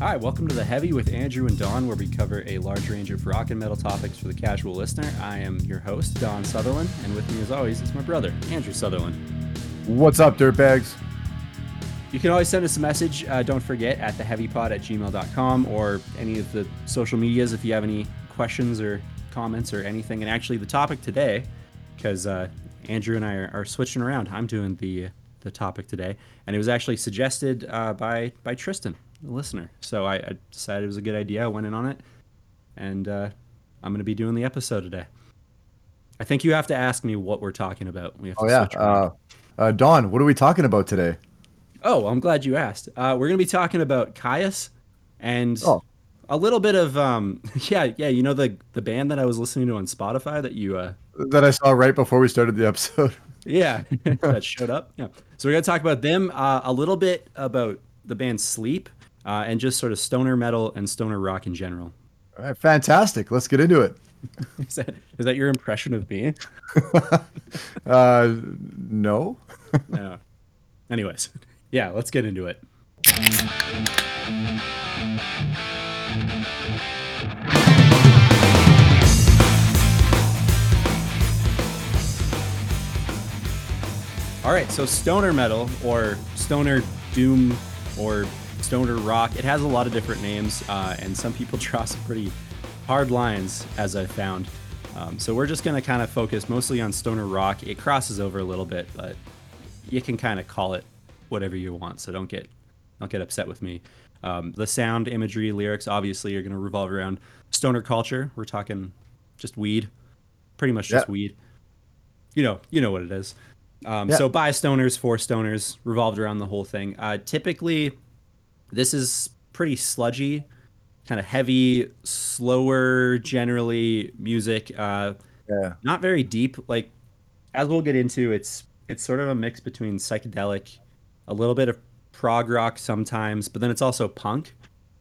Hi, welcome to The Heavy with Andrew and Don, where we cover a large range of rock and metal topics for the casual listener. I am your host, Don Sutherland, and with me, as always, is my brother, Andrew Sutherland. What's up, dirtbags? You can always send us a message, uh, don't forget, at theheavypod at gmail.com or any of the social medias if you have any questions or comments or anything. And actually, the topic today, because uh, Andrew and I are, are, switching around, I'm doing the the topic today, and it was actually suggested uh, by by Tristan, listener. So I, I, decided it was a good idea. I went in on it, and uh, I'm going to be doing the episode today. I think you have to ask me what we're talking about. We have to oh yeah, uh, uh, Don, what are we talking about today? Oh, I'm glad you asked. Uh, we're going to be talking about Kyuss and oh. a little bit of um, yeah, yeah. You know the the band that I was listening to on Spotify that you uh, that I saw right before we started the episode. yeah, that showed up. Yeah. So we're gonna talk about them uh, a little bit about the band Sleep uh, and just sort of stoner metal and stoner rock in general. All right, fantastic. Let's get into it. is that is that your impression of me? uh, no. no. Anyways, yeah, let's get into it. All right, so stoner metal or stoner doom or stoner rock, it has a lot of different names, uh, and some people draw some pretty hard lines, as I found. Um, so we're just going to kind of focus mostly on stoner rock. It crosses over a little bit, but you can kind of call it whatever you want. So don't get don't get upset with me. Um, the sound, imagery, lyrics, obviously, are going to revolve around stoner culture. We're talking just weed, pretty much just weed. You know, you know what it is. Um, So by stoners, for stoners, revolved around the whole thing. Uh, typically, this is pretty sludgy, kind of heavy, slower, generally music. Uh, yeah. Not very deep. Like as we'll get into, it's it's sort of a mix between psychedelic, a little bit of prog rock sometimes, but then it's also punk.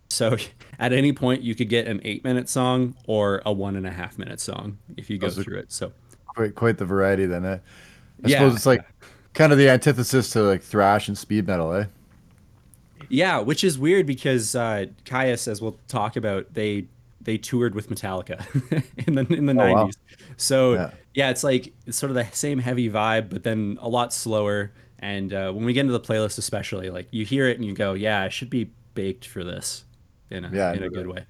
So at any point, you could get an eight minute song or a one and a half minute song if you go Those through it. So quite quite the variety then. Eh? I yeah. suppose it's like kind of the antithesis to like thrash and speed metal, eh? Yeah, which is weird because uh, Kyuss, as we'll talk about, they they toured with Metallica in the in the oh, 90s. Wow. So yeah. yeah. it's like it's sort of the same heavy vibe, but then a lot slower. And uh, when we get into the playlist, especially, like you hear it and you go, "Yeah, I should be baked for this," in a yeah, in a good way.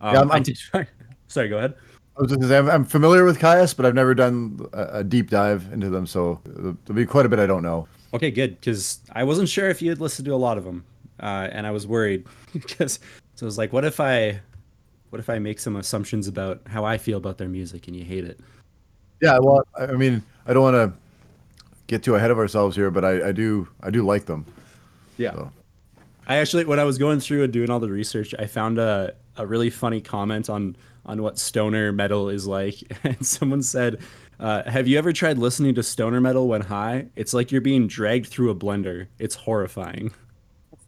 Um, yeah, I'm, I'm, sorry, go ahead. I'm familiar with Kyuss, but I've never done a deep dive into them, so there'll be quite a bit I don't know. Okay, good, because I wasn't sure if you had listened to a lot of them, uh, and I was worried because so I was like, what if I, what if I make some assumptions about how I feel about their music and you hate it? Yeah, well, I mean, I don't want to get too ahead of ourselves here, but I, I do, I do like them. Yeah. So. I actually, when I was going through and doing all the research, I found a, a really funny comment on on what stoner metal is like, and someone said, uh, "Have you ever tried listening to stoner metal when high? It's like you're being dragged through a blender. It's horrifying."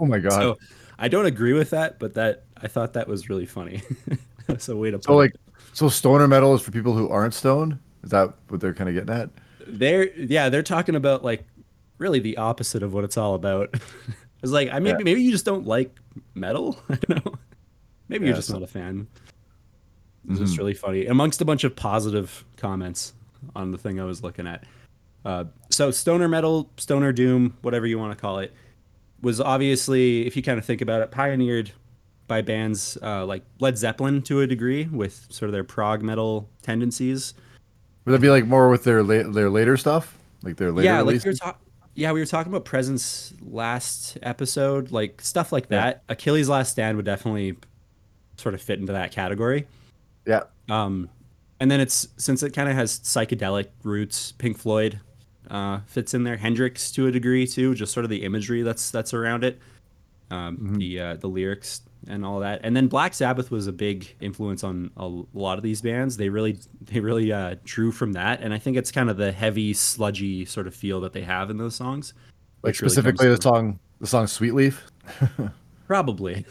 Oh my god! So I don't agree with that, but that I thought that was really funny. A way to. So like, it. so stoner metal is for people who aren't stoned. Is that what they're kind of getting at? They're yeah, they're talking about like really the opposite of what it's all about. it's like I maybe yeah. maybe you just don't like metal. I don't know. Maybe yeah, you're just so, not a fan. It's mm-hmm. just really funny amongst a bunch of positive comments on the thing I was looking at. Uh, so stoner metal, stoner doom, whatever you want to call it, was obviously, if you kind of think about it, pioneered by bands uh, like Led Zeppelin to a degree with sort of their prog metal tendencies. Would that be like more with their la- their later stuff, like their later yeah, like we were ta- yeah, we were talking about Presence last episode, like stuff like that. Yeah. Achilles' Last Stand would definitely sort of fit into that category. Yeah. Um, and then it's since it kind of has psychedelic roots, Pink Floyd uh, fits in there. Hendrix to a degree too, just sort of the imagery that's that's around it, um, mm-hmm. the uh, the lyrics and all that. And then Black Sabbath was a big influence on a lot of these bands. They really they really uh, drew from that, and I think it's kind of the heavy, sludgy sort of feel that they have in those songs. Like specifically really the song the song Sweet Leaf. Probably.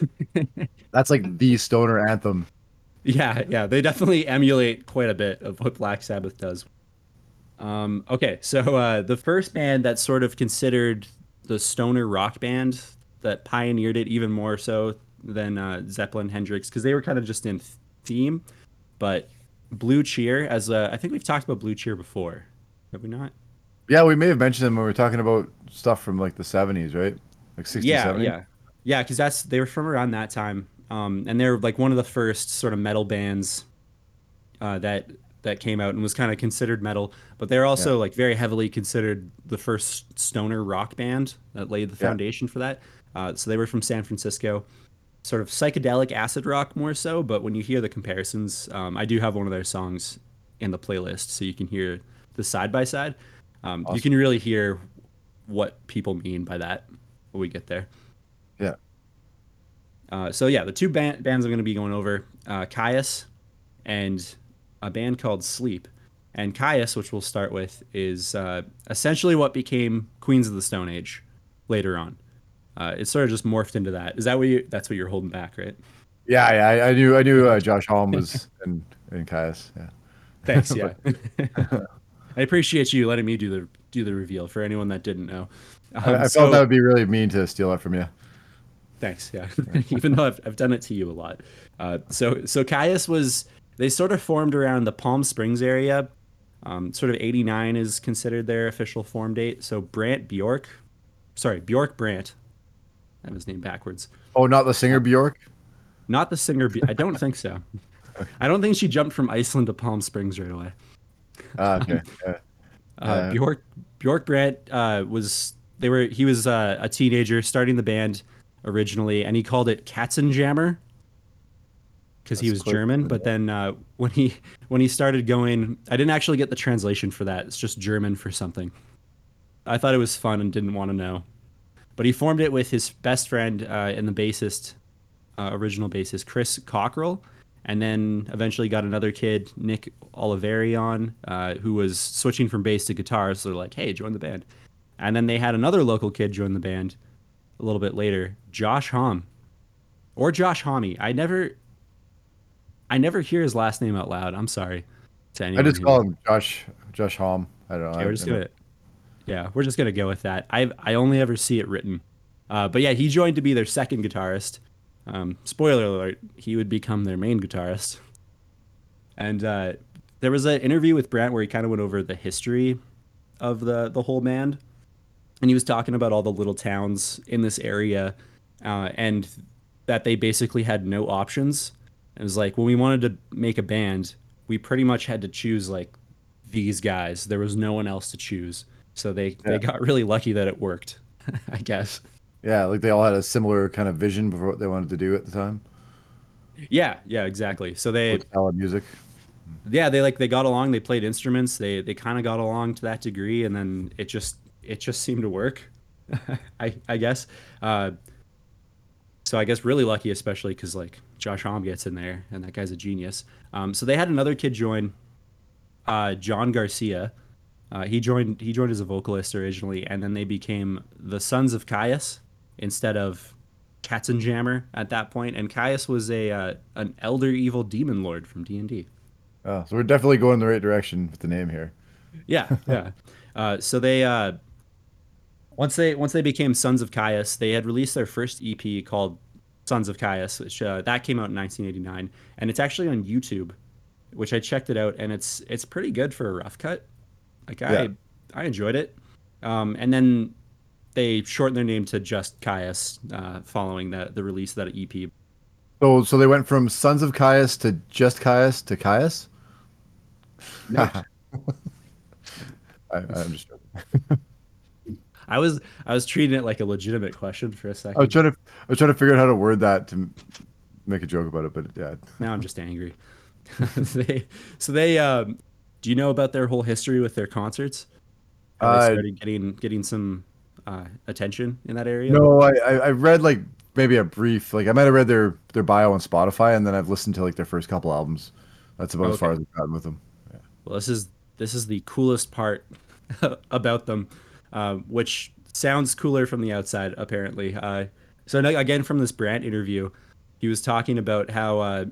That's like the stoner anthem. Yeah, yeah, they definitely emulate quite a bit of what Black Sabbath does. Um, okay, so uh, the first band that's sort of considered the stoner rock band that pioneered it even more so than uh, Zeppelin, Hendrix, because they were kind of just in theme. But Blue Cheer, as a, I think we've talked about Blue Cheer before, have we not? Yeah, we may have mentioned them when we were talking about stuff from like the 70s, right? Like 60, yeah, 70? yeah, yeah. Because that's they were from around that time, um, and they're like one of the first sort of metal bands uh, that that came out and was kind of considered metal, but they're also Yeah. like very heavily considered the first stoner rock band that laid the Yeah. foundation for that. Uh, so they were from San Francisco, sort of psychedelic acid rock more so. But when you hear the comparisons, um, I do have one of their songs in the playlist, so you can hear the side by side. Um, You can really hear what people mean by that when we get there. Yeah. Uh, so yeah, the two ban- bands I'm going to be going over, uh, Kyuss and a band called Sleep. And Kyuss, which we'll start with, is uh, essentially what became Queens of the Stone Age later on. Uh, it sort of just morphed into that. Is that what you? That's what you're holding back, right? Yeah, yeah. I, I knew I knew uh, Josh Holm was in, in Kyuss. Yeah. Thanks. Yeah. I appreciate you letting me do the do the reveal for anyone that didn't know. Um, I, I so- felt that would be really mean to steal it from you. Thanks. Yeah. Even though I've, I've done it to you a lot. Uh, so so Kyuss was they sort of formed around the Palm Springs area. Um, sort of 89 is considered their official form date. So Brant Bjork, sorry Bjork Brant, I have his name backwards. Oh, not the singer Bjork? Not the singer. Bj- I don't think so. I don't think she jumped from Iceland to Palm Springs right away. Ah, okay. Uh, Uh, Bjork Bjork Brant uh, was they were he was uh, a teenager starting the band originally, and he called it Katzenjammer because he was clever, German. But then uh, when he when he started going, I didn't actually get the translation for that. It's just German for something. I thought it was fun and didn't want to know. But he formed it with his best friend uh, and the bassist, uh, original bassist Chris Cockrell, and then eventually got another kid, Nick Oliveri, on, uh, who was switching from bass to guitar. So they're like, "Hey, join the band." And then they had another local kid join the band a little bit later, Josh Homme, or Josh Homme. I never, I never hear his last name out loud. I'm sorry to anyone. I just call him Josh Josh Holm. I don't know. Okay, we're just gonna, yeah, we're just gonna go with that. I I only ever see it written, uh, but yeah, he joined to be their second guitarist. Um, spoiler alert: he would become their main guitarist. And uh, there was an interview with Brant where he kind of went over the history of the the whole band, and he was talking about all the little towns in this area, uh, and that they basically had no options. It was like when we wanted to make a band, we pretty much had to choose like these guys. There was no one else to choose, so they Yeah. they got really lucky that it worked. I guess. Yeah, like they all had a similar kind of vision for what they wanted to do at the time. Yeah, yeah, exactly. So they With style music. yeah they like they got along they played instruments they they kind of got along to that degree and then it just it just seemed to work i i guess uh so i guess really lucky especially because like josh Homme gets in there and that guy's a genius um so they had another kid join uh john garcia uh, he joined he joined as a vocalist originally and then they became the sons of Kyuss instead of Katzenjammer at that point. and Kyuss was a uh, an elder evil demon lord from D and D. Oh, so we're definitely going the right direction with the name here. Yeah, yeah. Uh, so they uh, once they once they became Sons of Kyuss, they had released their first EP called Sons of Kyuss, which uh, that came out in 1989, and it's actually on YouTube, which I checked it out, and it's it's pretty good for a rough cut. Like I Yeah. I enjoyed it, um, and then they shortened their name to just Kyuss uh, following the the release of that EP. So, so they went from Sons of Kyuss to just Kyuss to Kyuss. I, I'm just. joking. I was I was treating it like a legitimate question for a second. I was trying to. I was trying to figure out how to word that to make a joke about it, but yeah. Now I'm just angry. they, so they, um, do you know about their whole history with their concerts? How they Uh, started getting getting some uh, attention in that area. No, I, I read like maybe a brief. Like I might have read their their bio on Spotify, and then I've listened to like their first couple albums. That's about as far as I've gotten with them. Well, this is this is the coolest part about them, uh, which sounds cooler from the outside apparently. Uh, so again, from this Brant interview, he was talking about how uh,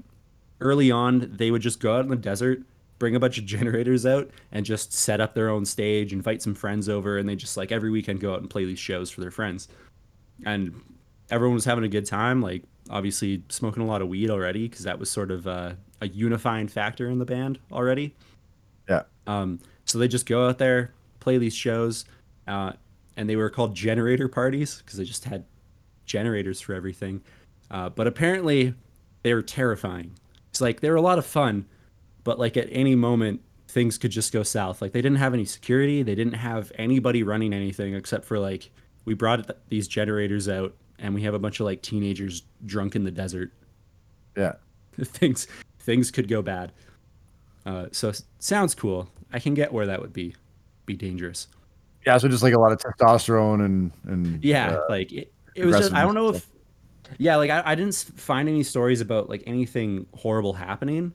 early on they would just go out in the desert, bring a bunch of generators out, and just set up their own stage, and invite some friends over, and they just like every weekend go out and play these shows for their friends. And everyone was having a good time. Like obviously smoking a lot of weed already because that was sort of uh, a unifying factor in the band already. Yeah. Um, so they just go out there, play these shows, uh, and they were called generator parties because they just had generators for everything. Uh, but apparently, they were terrifying. It's like they were a lot of fun, but like at any moment things could just go south. Like they didn't have any security, they didn't have anybody running anything except for like we brought th- these generators out and we have a bunch of like teenagers drunk in the desert. Yeah. things things could go bad. Uh, so sounds cool. I can get where that would be be dangerous. Yeah, so just like a lot of testosterone and and Yeah, uh, like it, it was just I don't know if yeah, like I, I didn't find any stories about like anything horrible happening,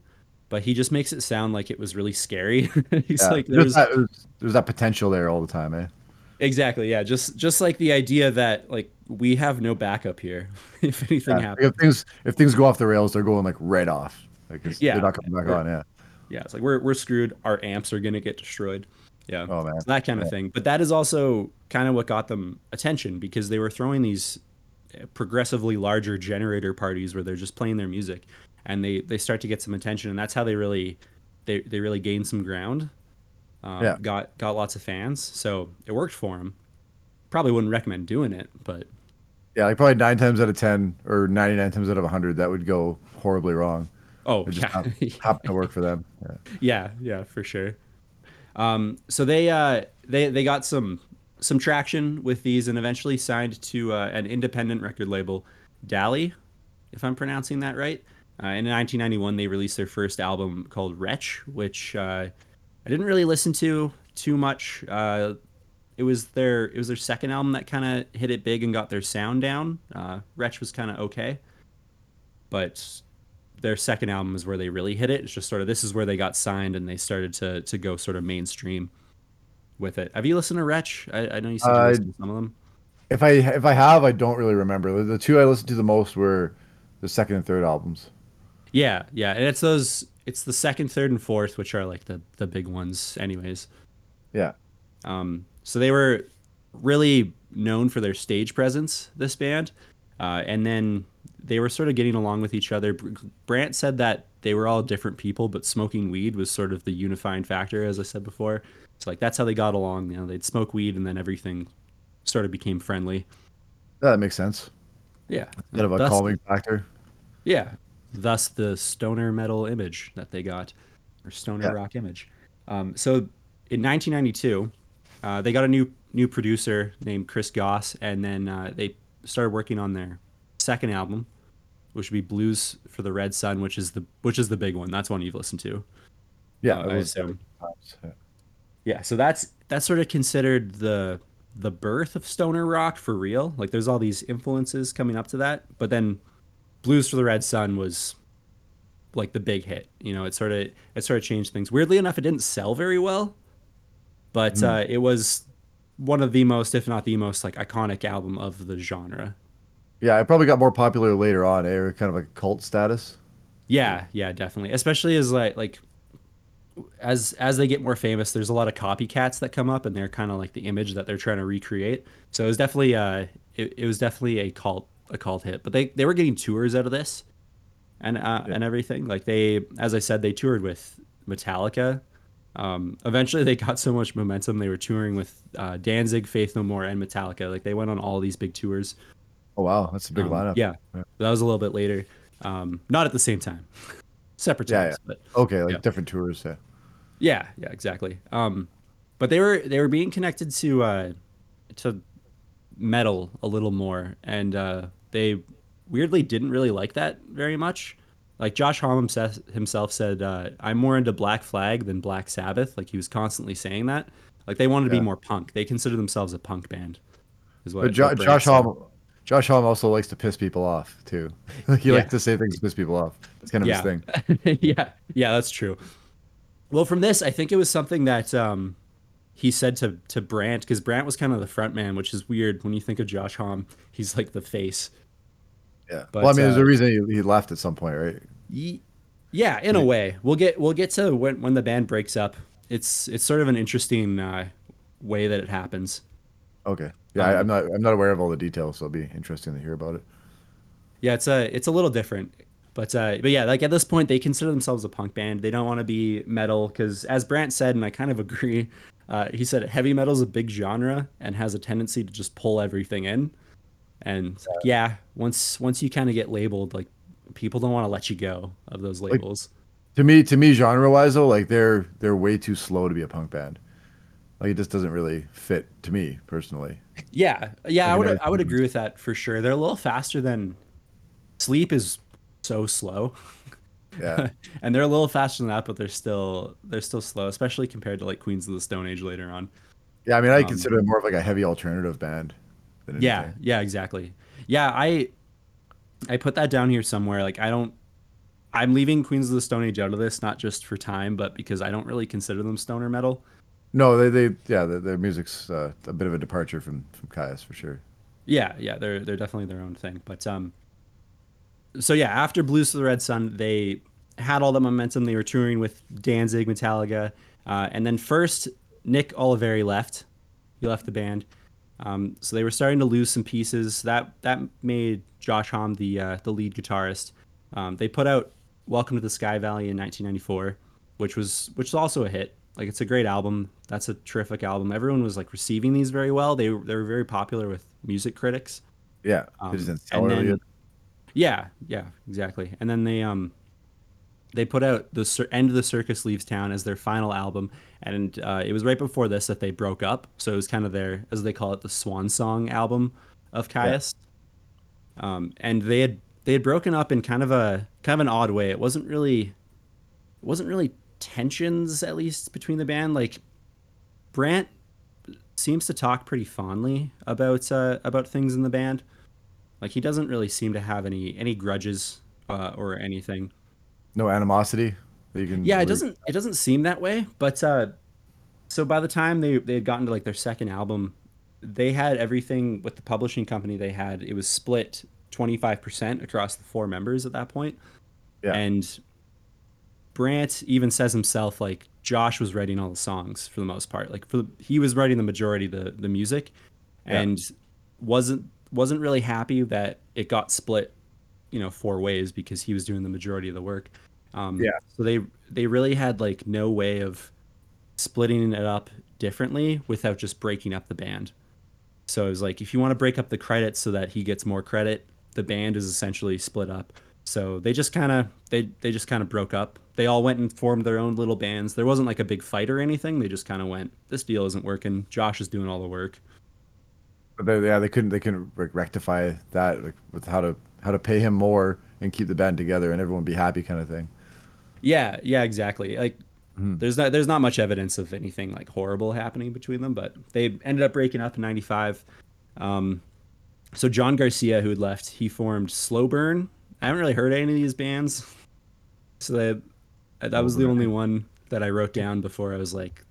but he just makes it sound like it was really scary. He's yeah, like there's there's that, there's, that potential there all the time, eh? exactly yeah, just just like the idea that like we have no backup here if anything Yeah, happens. if things if things go off the rails, they're going like right off. Like it's, Yeah. they're not coming back on. Yeah. Yeah, it's like we're we're screwed. Our amps are gonna get destroyed. Yeah. Oh man. that kind of Yeah. thing. But that is also kind of what got them attention because they were throwing these progressively larger generator parties where they're just playing their music, and they they start to get some attention, and that's how they really they they really gained some ground. Um, Yeah. Got got lots of fans, so it worked for them. Probably wouldn't recommend doing it, but Yeah, like probably nine times out of ten or ninety nine times out of hundred, that would go horribly wrong. oh It just yeah, hap- happened to work for them. Yeah. yeah, yeah, for sure. Um, so they uh, they they got some some traction with these and eventually signed to uh, an independent record label, Dali, if I'm pronouncing that right. Uh, in 1991, they released their first album called Wretch, which uh, I didn't really listen to too much. Uh, it was their it was their second album that kind of hit it big and got their sound down. Uh, Wretch was kind of okay, but their second album is where they really hit it. It's just sort of this is where they got signed and they started to to go sort of mainstream with it. Have you listened to Wretch? I, I know you said Uh, some of them. If I if I have, I don't really remember. The- The two I listened to the most were the second and third albums. Yeah, yeah, and it's those. It's the second, third, and fourth, which are like the the big ones, anyways. Yeah. Um, so they were really known for their stage presence, this band, uh, and then they were sort of getting along with each other. Br- Brant said that they were all different people, but smoking weed was sort of the unifying factor, as I said before. It's like that's how they got along. You know, they'd smoke weed, and then everything sort of became friendly. Yeah, that makes sense. Yeah, Kind of a Thus- calming factor. Yeah. Thus the stoner metal image that they got, or stoner Yeah. rock image. Um, so in 1992, uh, they got a new new producer named Chris Goss, and then uh, they started working on their second album, which would be Blues for the Red Sun, which is the which is the big one. That's one you've listened to. Yeah, Uh, I assume. yeah. Yeah, so that's that's sort of considered the the birth of stoner rock for real. Like there's all these influences coming up to that, but then Blues for the Red Sun was like the big hit. You know, it sort of it sort of changed things. Weirdly enough, it didn't sell very well, but uh, it was one of the most, if not the most, like iconic album of the genre. Yeah, it probably got more popular later on, eh? Or kind of a cult status. Yeah, yeah, definitely. Especially as like like as as they get more famous, there's a lot of copycats that come up, and they're kind of like the image that they're trying to recreate. So it was definitely uh, it, it was definitely a cult a cult hit. But they they were getting tours out of this, and uh, and everything. Like they, as I said, they toured with Metallica. Um, eventually, they got so much momentum. They were touring with uh, Danzig, Faith No More, and Metallica. Like they went on all these big tours. Oh wow, that's a big Um, lineup. Yeah, Yeah. that was a little bit later. Um, not at the same time, separate Yeah, times. But Okay, like Yeah. different tours. Yeah. yeah, yeah, exactly. Um, but they were they were being connected to uh, to metal a little more, and uh, they weirdly didn't really like that very much. Like Josh Homme himself, himself said, uh, "I'm more into Black Flag than Black Sabbath." Like he was constantly saying that. Like they wanted to Yeah. be more punk. They consider themselves a punk band. Is what, But jo- Josh. Homme, Josh Homme also likes to piss people off too. like he Yeah. likes to say things to piss people off. It's kind of yeah. his thing. yeah, yeah, that's true. Well, from this, I think it was something that um, he said to to Brant because Brant was kind of the front man, which is weird when you think of Josh Homme. He's like the face. Yeah. But, well, I mean, there's uh, a reason he, he left at some point, right? Ye- Yeah, in a way. We'll get we'll get to when when the band breaks up. It's it's sort of an interesting uh, way that it happens. Okay. Yeah, I, Um, I'm not I'm not aware of all the details, so it'll be interesting to hear about it. Yeah, it's a it's a little different, but uh, but yeah, like at this point they consider themselves a punk band. They don't want to be metal because, as Brant said, and I kind of agree. Uh, he said heavy metal is a big genre and has a tendency to just pull everything in. And like, yeah, once once you kind of get labeled, like people don't want to let you go of those Like labels. to me, to me, genre wise though, like they're they're way too slow to be a punk band. Like it just doesn't really fit to me personally. Yeah, yeah, Like I would I would agree with that for sure. They're a little faster than Sleep is so slow. Yeah. and they're a little faster than that, but they're still they're still slow, especially compared to like Queens of the Stone Age later on. Yeah, I mean, I Um, consider it more of like a heavy alternative band than yeah, yeah, exactly. Yeah, I I put that down here somewhere. Like I don't I'm leaving Queens of the Stone Age out of this, not just for time, but because I don't really consider them stoner metal. No, they they yeah, their, their music's uh, a bit of a departure from from Kyuss for sure. Yeah, yeah, they're they're definitely their own thing. But um so yeah, after Blues to the Red Sun, they had all the momentum. They were touring with Danzig, Metallica, uh, and then first Nick Oliveri left. He left the band, um, so they were starting to lose some pieces. That that made Josh Homme the uh, the lead guitarist. Um, they put out Welcome to the Sky Valley in 1994, which was which was also a hit. Like it's a great album. That's a terrific album. Everyone was like receiving these very well. They they were very popular with music critics. Yeah, Um, and then yeah, yeah, exactly. And then they um they put out the end of the circus leaves town as their final album, and uh, it was right before this that they broke up. So it was kind of their as they call it the swan song album of Kyuss. Yeah, Um, and they had they had broken up in kind of a kind of an odd way. It wasn't really it wasn't really tensions at least between the band. Like Brant seems to talk pretty fondly about uh, about things in the band. Like he doesn't really seem to have any any grudges uh, or anything. no animosity that you can. Yeah, it Really, doesn't it doesn't seem that way. But uh, so by the time they they had gotten to like their second album, they had everything with the publishing company they had. It was split twenty five percent across the four members at that point, yeah, and Brant even says himself like Josh was writing all the songs for the most part. Like for the, he was writing the majority of the the music, yeah, and wasn't wasn't really happy that it got split, you know, four ways because he was doing the majority of the work. Um, yeah. so they they really had like no way of splitting it up differently without just breaking up the band. So it was like if you want to break up the credits so that he gets more credit, the band is essentially split up. So they just kind of they they just kind of broke up. They all went and formed their own little bands. There wasn't like a big fight or anything. They just kind of went, this deal isn't working. Josh is doing all the work. But they, yeah, they couldn't they couldn't re- rectify that like, with how to how to pay him more and keep the band together and everyone be happy kind of thing. Yeah, yeah, exactly. Like Mhm. there's not there's not much evidence of anything like horrible happening between them, but they ended up breaking up in 95. Um so John Garcia who had left, he formed Slow Burn. I haven't really heard any of these bands. So they, that was the only one that I wrote down before I was like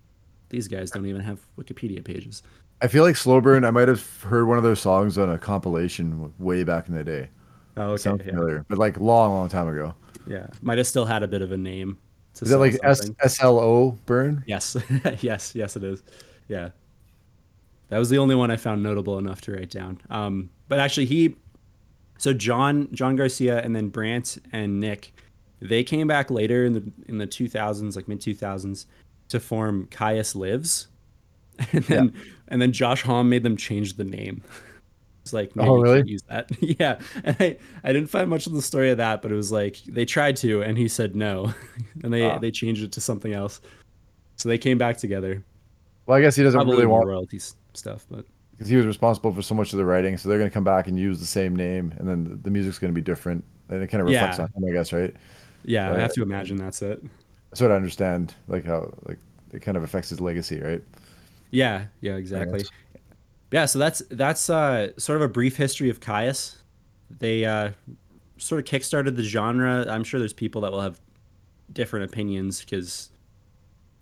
these guys don't even have Wikipedia pages. I feel like Slow Burn. I might have heard one of their songs on a compilation way back in the day. Oh, okay. Sounds Yeah. familiar, but like long, long time ago. Yeah. Might have still had a bit of a name to Is that like S. S L O Burn? Yes. yes, yes it is. Yeah. That was the only one I found notable enough to write down. Um, but actually, he, so John John Garcia and then Brant and Nick, they came back later in the in the 2000s, like mid 2000s, to form Kyuss Lives, and Yeah. then and then Josh Homme made them change the name. It's like maybe Oh, really? use that. yeah, and I I didn't find much of the story of that, but it was like they tried to, and he said no, and they Ah. they changed it to something else. So they came back together. Well, I guess he doesn't Probably really want royalties stuff, but because he was responsible for so much of the writing, so they're going to come back and use the same name, and then the, the music's going to be different, and it kind of reflects yeah, on him, I guess, right? yeah, I Uh, have to imagine that's it. that's what I understand, like how like it kind of affects his legacy, right? Yeah, yeah, exactly. Yeah, so that's that's uh, sort of a brief history of Kyuss. They uh, sort of kickstarted the genre. I'm sure there's people that will have different opinions because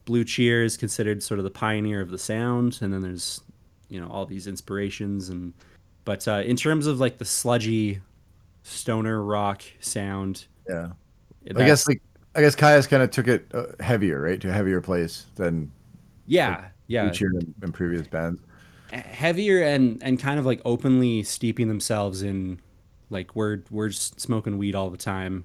Blue Cheer is considered sort of the pioneer of the sound, and then there's you know all these inspirations and but uh, in terms of like the sludgy stoner rock sound, Yeah. I guess like I guess Kyuss kind of took it uh, heavier, right, to a heavier place than like yeah, yeah, Lucian and, and previous bands. heavier and and kind of like openly steeping themselves in like we're we're smoking weed all the time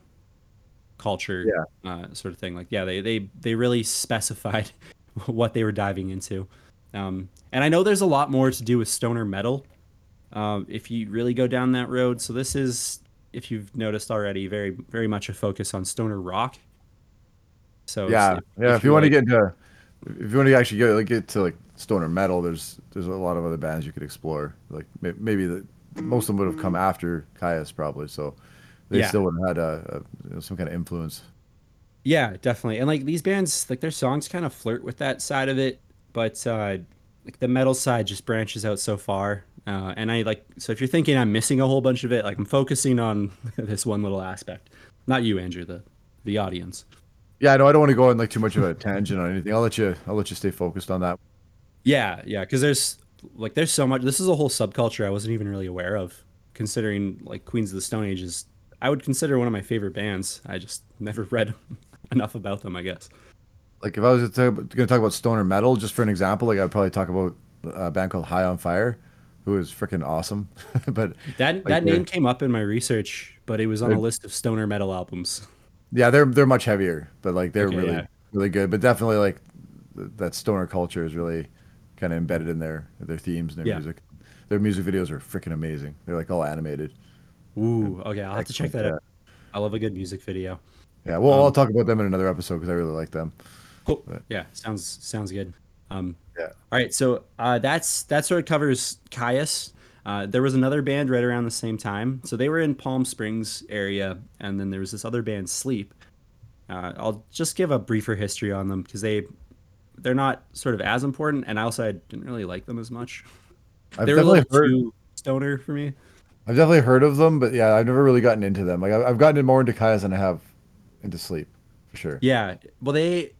culture Yeah. uh, sort of thing like yeah they they they really specified what they were diving into um, and i know there's a lot more to do with stoner metal um, if you really go down that road so this is if you've noticed already very very much a focus on stoner rock so Yeah, if, yeah. if If you you're want to get into, if you want to actually get like get to like stoner metal, there's there's a lot of other bands you could explore. Like maybe the most of them would have come after Kyuss probably, so they Yeah. still would have had a, a you know, some kind of influence. Yeah, definitely. And like these bands, like their songs kind of flirt with that side of it, but uh like the metal side just branches out so far. Uh and I like so if you're thinking I'm missing a whole bunch of it, like I'm focusing on this one little aspect. Not you, Andrew, the the audience. Yeah, no, I don't want to go on like too much of a tangent on anything. I'll let you I'll let you stay focused on that. Yeah, yeah, cuz there's like there's so much this is a whole subculture I wasn't even really aware of considering like Queens of the Stone Age is I would consider one of my favorite bands. I just never read enough about them, I guess. Like if I was going to talk about stoner metal, just for an example, like I'd probably talk about a band called High on Fire, who is freaking awesome. but That like, that name came up in my research, but it was on a list of stoner metal albums. Yeah, they're they're much heavier, but like they're Okay, really yeah. really good. But definitely like th- that stoner culture is really kind of embedded in their their themes and their Yeah. music. Their music videos are freaking amazing. They're like all animated. Ooh, okay, I'll have to check that out. I love a good music video. Yeah, well, Um, I'll talk about them in another episode because I really like them. Cool. But- Yeah, sounds sounds good. Um, Yeah. all right, so uh, that's that sort of covers Kyuss. Uh, there was another band right around the same time, so they were in Palm Springs area, and then there was this other band, Sleep. Uh, I'll just give a briefer history on them because they they're not sort of as important, and I also I didn't really like them as much. I've they were a definitely little heard. too stoner for me. I've definitely heard of them, but yeah, I've never really gotten into them. Like I've, I've gotten more into Kyuss than I have into Sleep, for sure. Yeah, well, they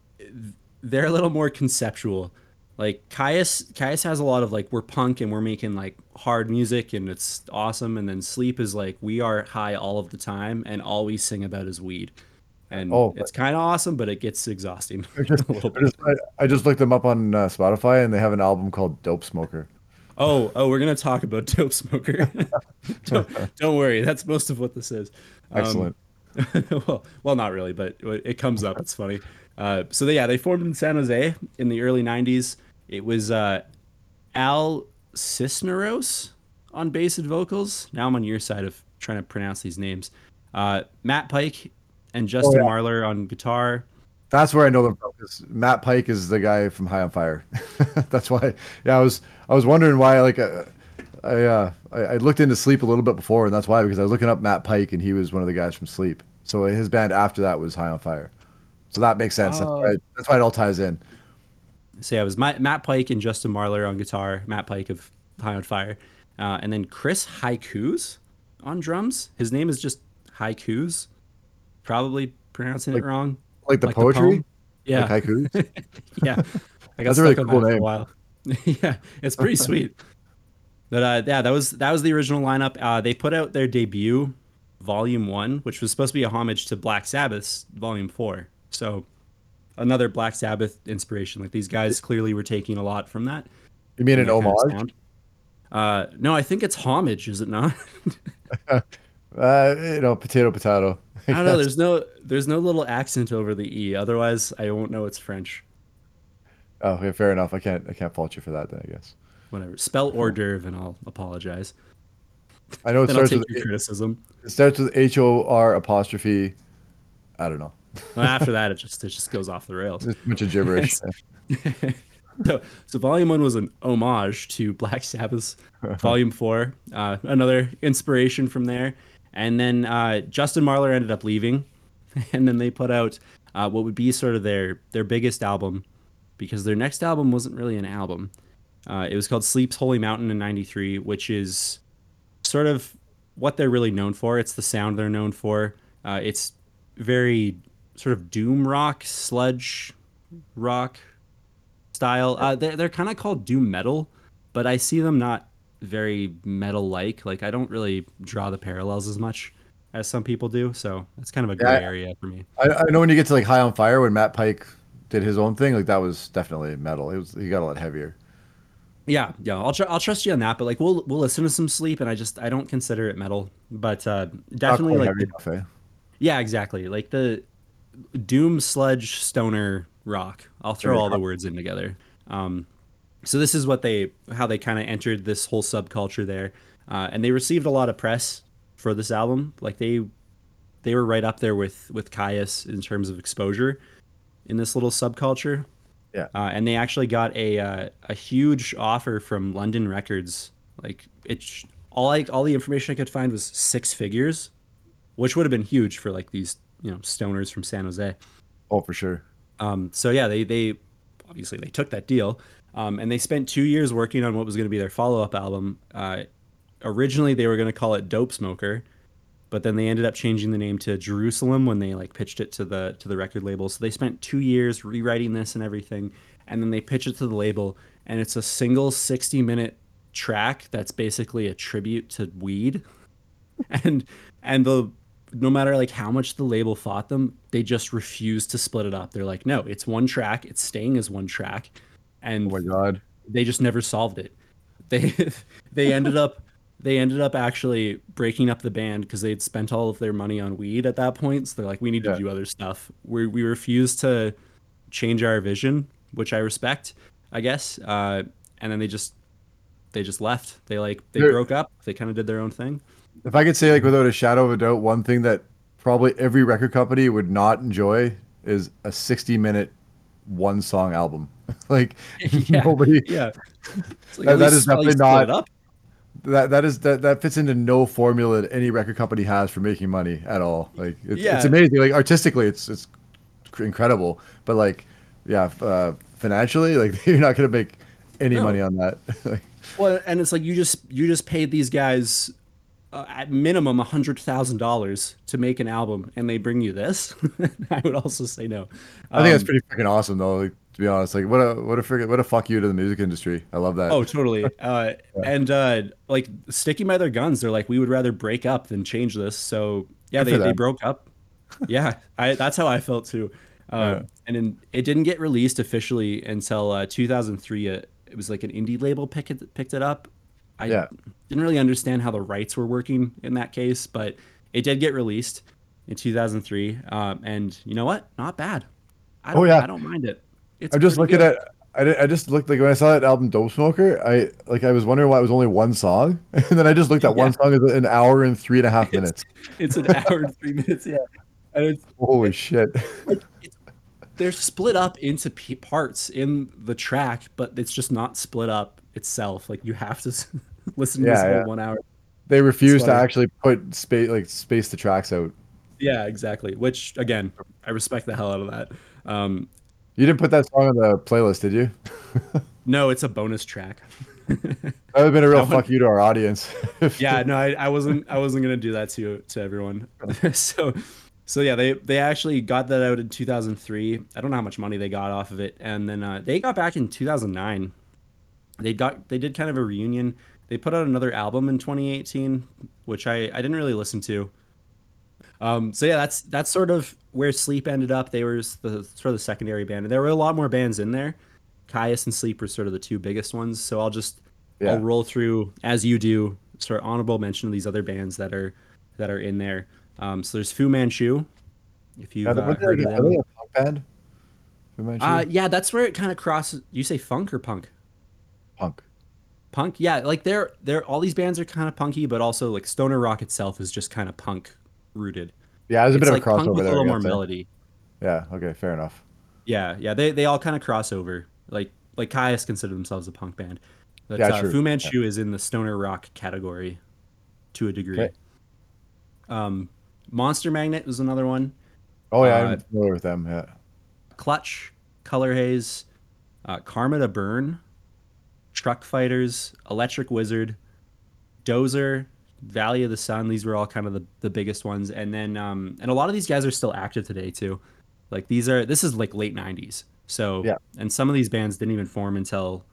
they're a little more conceptual. Like Kyuss, Kyuss has a lot of like we're punk and we're making like hard music and it's awesome. And then Sleep is like we are high all of the time and all we sing about is weed, and Oh, it's kind of awesome, but it gets exhausting I just, a little I just, I, I just looked them up on uh, Spotify, and they have an album called Dope Smoker. Oh, oh, we're gonna talk about Dope Smoker. don't, don't worry, that's most of what this is. Um, Excellent. well, well, not really, but it comes up. It's funny. Uh, so they, yeah, they formed in San Jose in the early '90s. It was uh, Al Cisneros on bass and vocals. Now I'm on your side of trying to pronounce these names. Uh, Matt Pike and Justin yeah. Marler on guitar. That's where I know them from. Matt Pike is the guy from High on Fire. That's why. Yeah, I was I was wondering why. Like, uh, I, uh, I I looked into Sleep a little bit before, and that's why because I was looking up Matt Pike, and he was one of the guys from Sleep. So his band after that was High on Fire. So that makes sense. That's, Oh. why, that's why it all ties in. So yeah, it was Ma- Matt Pike and Justin Marler on guitar. Matt Pike of High on Fire, uh, and then Chris Haikus on drums. His name is just Haikus. Probably pronouncing Like- it wrong. Like the Like poetry, poem? Yeah, like haikus. yeah. I got That's a really stuck on cool name. a while. yeah, it's pretty sweet. But uh, yeah, that was that was the original lineup. Uh, they put out their debut, Volume One, which was supposed to be a homage to Black Sabbath's Volume Four. So another Black Sabbath inspiration. Like these guys clearly were taking a lot from that. You mean an that kind of. Uh, no, I think it's homage, is it not? Uh, you know, potato, potato. I don't know. There's no there's no little accent over the e. Otherwise, I won't know it's French. Oh, okay, fair enough. I can't, I can't fault you for that. Then I guess. Whatever. Spell hors d'oeuvre, and I'll apologize. I know it starts with criticism. it starts with H O R apostrophe. I don't know. Well, after that, it just it just goes off the rails. Just a bunch of gibberish. So, so Volume One was an homage to Black Sabbath's Volume Four, uh, another inspiration from there. And then uh, Justin Marler ended up leaving, and then they put out uh, what would be sort of their their biggest album, because their next album wasn't really an album. Uh, it was called Sleep's Holy Mountain in '93, which is sort of what they're really known for. It's the sound they're known for. Uh, it's very sort of doom rock, sludge rock style. Uh, they're they're kind of called doom metal, but I see them not very metal like. Like I don't really draw the parallels as much as some people do. So it's kind of a gray Yeah. area for me. I, I know when you get to like High on Fire when Matt Pike did his own thing, like that was definitely metal. It was he got a lot heavier. Yeah, yeah, I'll tr- I'll trust you on that. But like, we'll we'll listen to some sleep, and I just I don't consider it metal, but uh, definitely like the, enough, eh? yeah, exactly like the doom sludge stoner rock. I'll throw all the words in together. Um, so this is what they how they kind of entered this whole subculture there, uh, and they received a lot of press for this album. Like they they were right up there with with Kyuss in terms of exposure in this little subculture. Yeah. Uh, and they actually got a uh, a huge offer from London Records. Like it's all I all the information I could find was six figures, which would have been huge for like these you know stoners from San Jose. Oh, for sure. Um, so yeah, they they obviously they took that deal, um, and they spent two years working on what was going to be their follow up album. Uh, originally, they were going to call it Dope Smoker, but then they ended up changing the name to Jerusalem when they like pitched it to the to the record label. So they spent two years rewriting this and everything, and then they pitch it to the label, and it's a single sixty minute track that's basically a tribute to weed and and the no matter like how much the label fought them they just refused to split it up. They're like no it's one track. It's staying as one track. Oh and my god. they just never solved it. They they ended up they ended up actually breaking up the band because they'd spent all of their money on weed at that point. So they're like we need Yeah. to do other stuff. We, we refuse to change our vision which i respect i guess. Uh, and then they just they just left. They like they There- broke up. They kind of did their own thing If I could say like without a shadow of a doubt, one thing that probably every record company would not enjoy is a 60 minute one song album. like Yeah. nobody Yeah. Like, That- at that is definitely not- that that is that that fits into no formula that any record company has for making money at all. Like it's, Yeah. it's amazing. Like artistically, it's it's incredible, but like yeah, uh, financially, like you're not gonna make any No. money on that. like, Well, and it's like you just you just paid these guys uh, at minimum a hundred thousand dollars to make an album, and they bring you this. I would also say no. I think that's Um, pretty freaking awesome, though. Like, to be honest, like what a what a friggin' what a fuck you to the music industry. I love that. Oh, totally. Uh, and uh, like sticking by their guns, they're like, we would rather break up than change this. So yeah, Good they, they broke up. Yeah, I that's how I felt too. Uh, Yeah. And then it didn't get released officially until uh, 2003. It, it was like an indie label picked it, picked it up. I Yeah. didn't really understand how the rights were working in that case, but it did get released in 2003. Um, and you know what? Not bad. I Oh, don't, yeah. I don't mind it. It's I'm just looking good. at. I, I just looked like when I saw that album Dope Smoker, I like I was wondering why it was only one song, and then I just looked at one song as an hour and three and a half minutes. It's an hour and three minutes. Yeah. And it's Holy shit! it's, they're split up into p- parts in the track, but it's just not split up itself. Like you have to listen to this Yeah, whole yeah. one hour. They refuse to actually put space like space the tracks out. Yeah, exactly. Which again, I respect the hell out of that. Um, You didn't put that song on the playlist, did you? no, it's a bonus track. That would have been a real That one- fuck you to our audience. yeah, no, I, I wasn't I wasn't gonna do that to to everyone. so so yeah, they they actually got that out in 2003. I don't know how much money they got off of it, and then uh, they got back in 2009. They got they did kind of a reunion. They put out another album in 2018, which I I didn't really listen to. Um, so yeah, that's that's sort of where Sleep ended up. They were the sort of the secondary band, and there were a lot more bands in there. Kyuss and Sleep were sort of the two biggest ones. So I'll just Yeah. I'll roll through as you do, sort of honorable mention of these other bands that are that are in there. Um, so there's Fu Manchu, if you've Yeah, uh, heard of them. they a punk band? Fu Manchu? Uh, yeah, that's where it kind of crosses. You say funk or punk? Punk. Punk, yeah. Like they're they're all these bands are kind of punky, but also like stoner rock itself is just kind of punk rooted. Yeah, there's a It's bit like of a crossover with a there. I little more eh? melody. Yeah. Okay. Fair enough. Yeah, yeah. They they all kind of cross over. Like like Kyuss consider themselves a punk band. But Yeah, uh, true. Fu Manchu is in the stoner rock category to a degree. Okay. Um, Monster Magnet was another one. Oh yeah, Uh, I'm familiar with them. Yeah. Clutch, Colour Haze, uh, Karma to Burn, Truckfighters, Electric Wizard, Dozer, Valley of the Sun. These were all kind of the, the biggest ones. And then, um, and a lot of these guys are still active today too. Like these are, this is like late 90s. So, Yeah. and some of these bands didn't even form until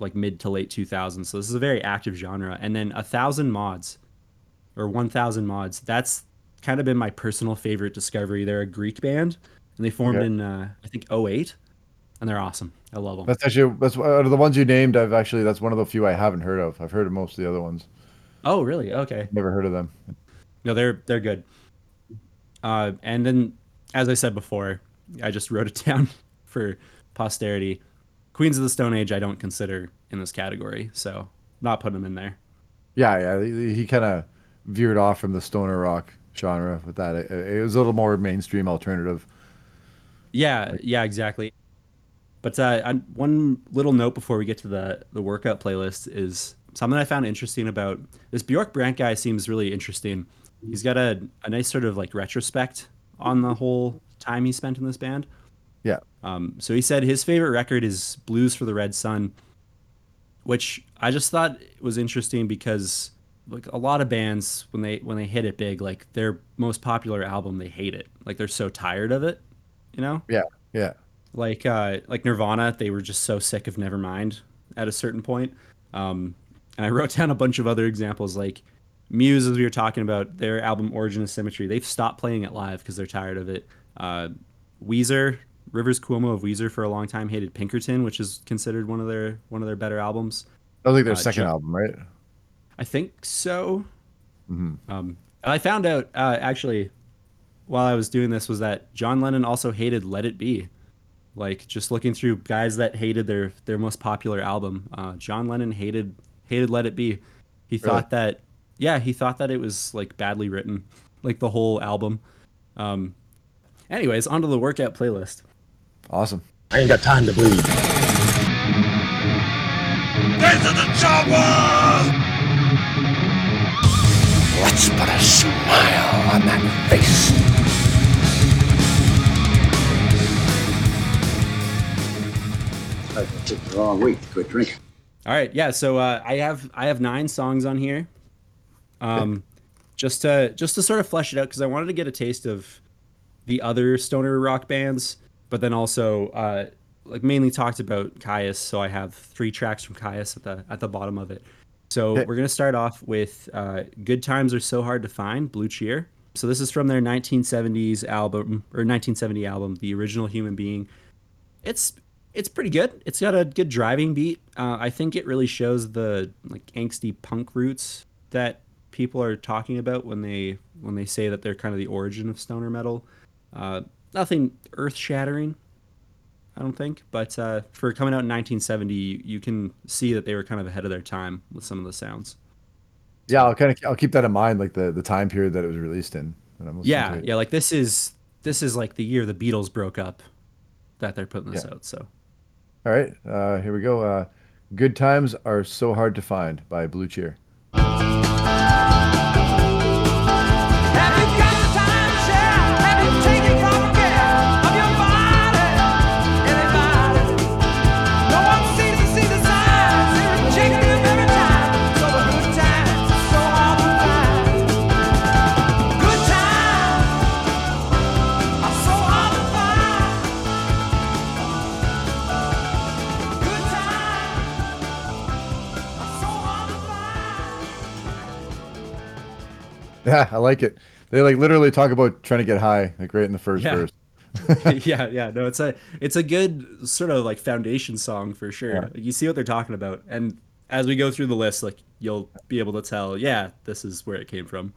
like mid to late 2000s. So this is a very active genre. And then A Thousand Mods or 1000 Mods, that's kind of been my personal favorite discovery. They're a Greek band and they formed Okay. in, uh, I think, 08. And they're awesome. I love them. That's actually that's out of the ones you named. I've actually that's one of the few I haven't heard of. I've heard of most of the other ones. Oh, really? Okay. Never heard of them. No, they're they're good. Uh, and then, as I said before, I just wrote it down for posterity. Queens of the Stone Age, I don't consider in this category, so not putting them in there. Yeah, yeah. He, he kind of veered off from the stoner rock genre with that. It, it was a little more mainstream alternative. Yeah, yeah, exactly. But uh, I, one little note before we get to the the workout playlist is something I found interesting about this Bjork Brant guy. Seems really interesting. He's got a, a nice sort of like retrospect on the whole time he spent in this band. Yeah. Um, so he said his favorite record is Blues for the Red Sun, which I just thought was interesting because like a lot of bands when they when they hit it big, like their most popular album, they hate it. Like they're so tired of it, you know? Yeah. Yeah. Like uh, like Nirvana, they were just so sick of Nevermind at a certain point. Um, and I wrote down a bunch of other examples like Muse, as we were talking about, their album Origin of Symmetry, they've stopped playing it live because they're tired of it. Uh, Weezer, Rivers Cuomo of Weezer for a long time hated Pinkerton, which is considered one of their one of their better albums. That was like their Uh, second album, right? I think so. Mhm. Um, I found out uh, actually while I was doing this was that John Lennon also hated Let It Be. Like just looking through guys that hated their their most popular album, uh, John Lennon hated hated Let It Be. He thought that yeah, he thought that it was like badly written, like the whole album. Um, anyways, onto the workout playlist. Awesome. I ain't got time to bleed. Let's put a smile on that face. I took the wrong week to quit drinking. All right, yeah. So uh, I have I have nine songs on here, um, just to just to sort of flesh it out because I wanted to get a taste of the other stoner rock bands, but then also uh, like mainly talked about Kyuss. So I have three tracks from Kyuss at the at the bottom of it. So we're gonna start off with uh, "Good Times Are So Hard to Find" Blue Cheer. So this is from their 1970s album or 1970 album, The Original Human Being it's it's pretty good. It's got a good driving beat. Uh, I think it really shows the like angsty punk roots that people are talking about when they when they say that they're kind of the origin of stoner metal. Uh, nothing earth shattering, I don't think, but uh, for coming out in 1970, you, you can see that they were kind of ahead of their time with some of the sounds. Yeah, I'll kind of I'll keep that in mind, like the the time period that it was released in. Yeah, yeah, like this is this is like the year the Beatles broke up that they're putting this Yeah. out. So All right, uh, here we go. Uh, Good times are so hard to find by Blue Cheer. Yeah, I like it. They like literally talk about trying to get high, like right in the first Yeah. verse. yeah, yeah, no, it's a it's a good sort of like foundation song for sure. Yeah. Like, you see what they're talking about, and as we go through the list, like you'll be able to tell, yeah, this is where it came from.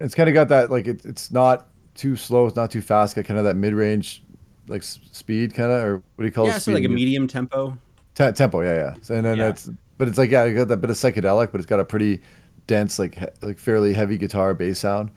It's kind of got that like it, it's not too slow, it's not too fast, got kind of that mid range like speed kind of or what do you call yeah, it? Yeah, so like a medium tempo. Te- tempo, yeah, yeah. So, and then Yeah. it's but it's like yeah, you got that bit of psychedelic, but it's got a pretty dense, like he- like fairly heavy guitar bass sound.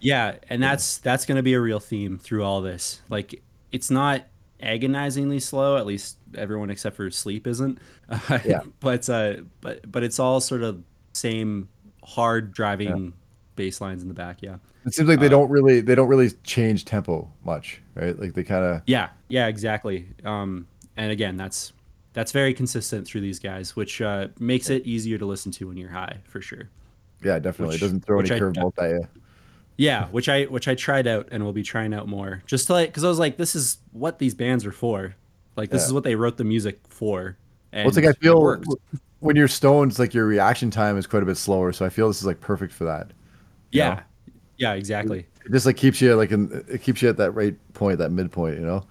Yeah, and that's that's gonna be a real theme through all this. Like, it's not agonizingly slow. At least everyone except for Sleep isn't. Uh, Yeah. but uh, but but it's all sort of same hard driving bass lines in the back. Yeah. It seems like they don't really they don't really change tempo much, right? Like they kind of Yeah, yeah, exactly. Um, and again, that's that's very consistent through these guys, which uh, makes it easier to listen to when you're high, for sure. Yeah, definitely Which- it doesn't throw any curveballs at you. Yeah, which I which I tried out and will be trying out more, just to like, because I was like, this is what these bands are for. Like, this Yeah. is what they wrote the music for. And Well, it's like I feel when you're stoned, it's like your reaction time is quite a bit slower. So I feel this is like perfect for that. Yeah, know? yeah, exactly. It just like keeps you like in it keeps you at that right point, that midpoint, you know.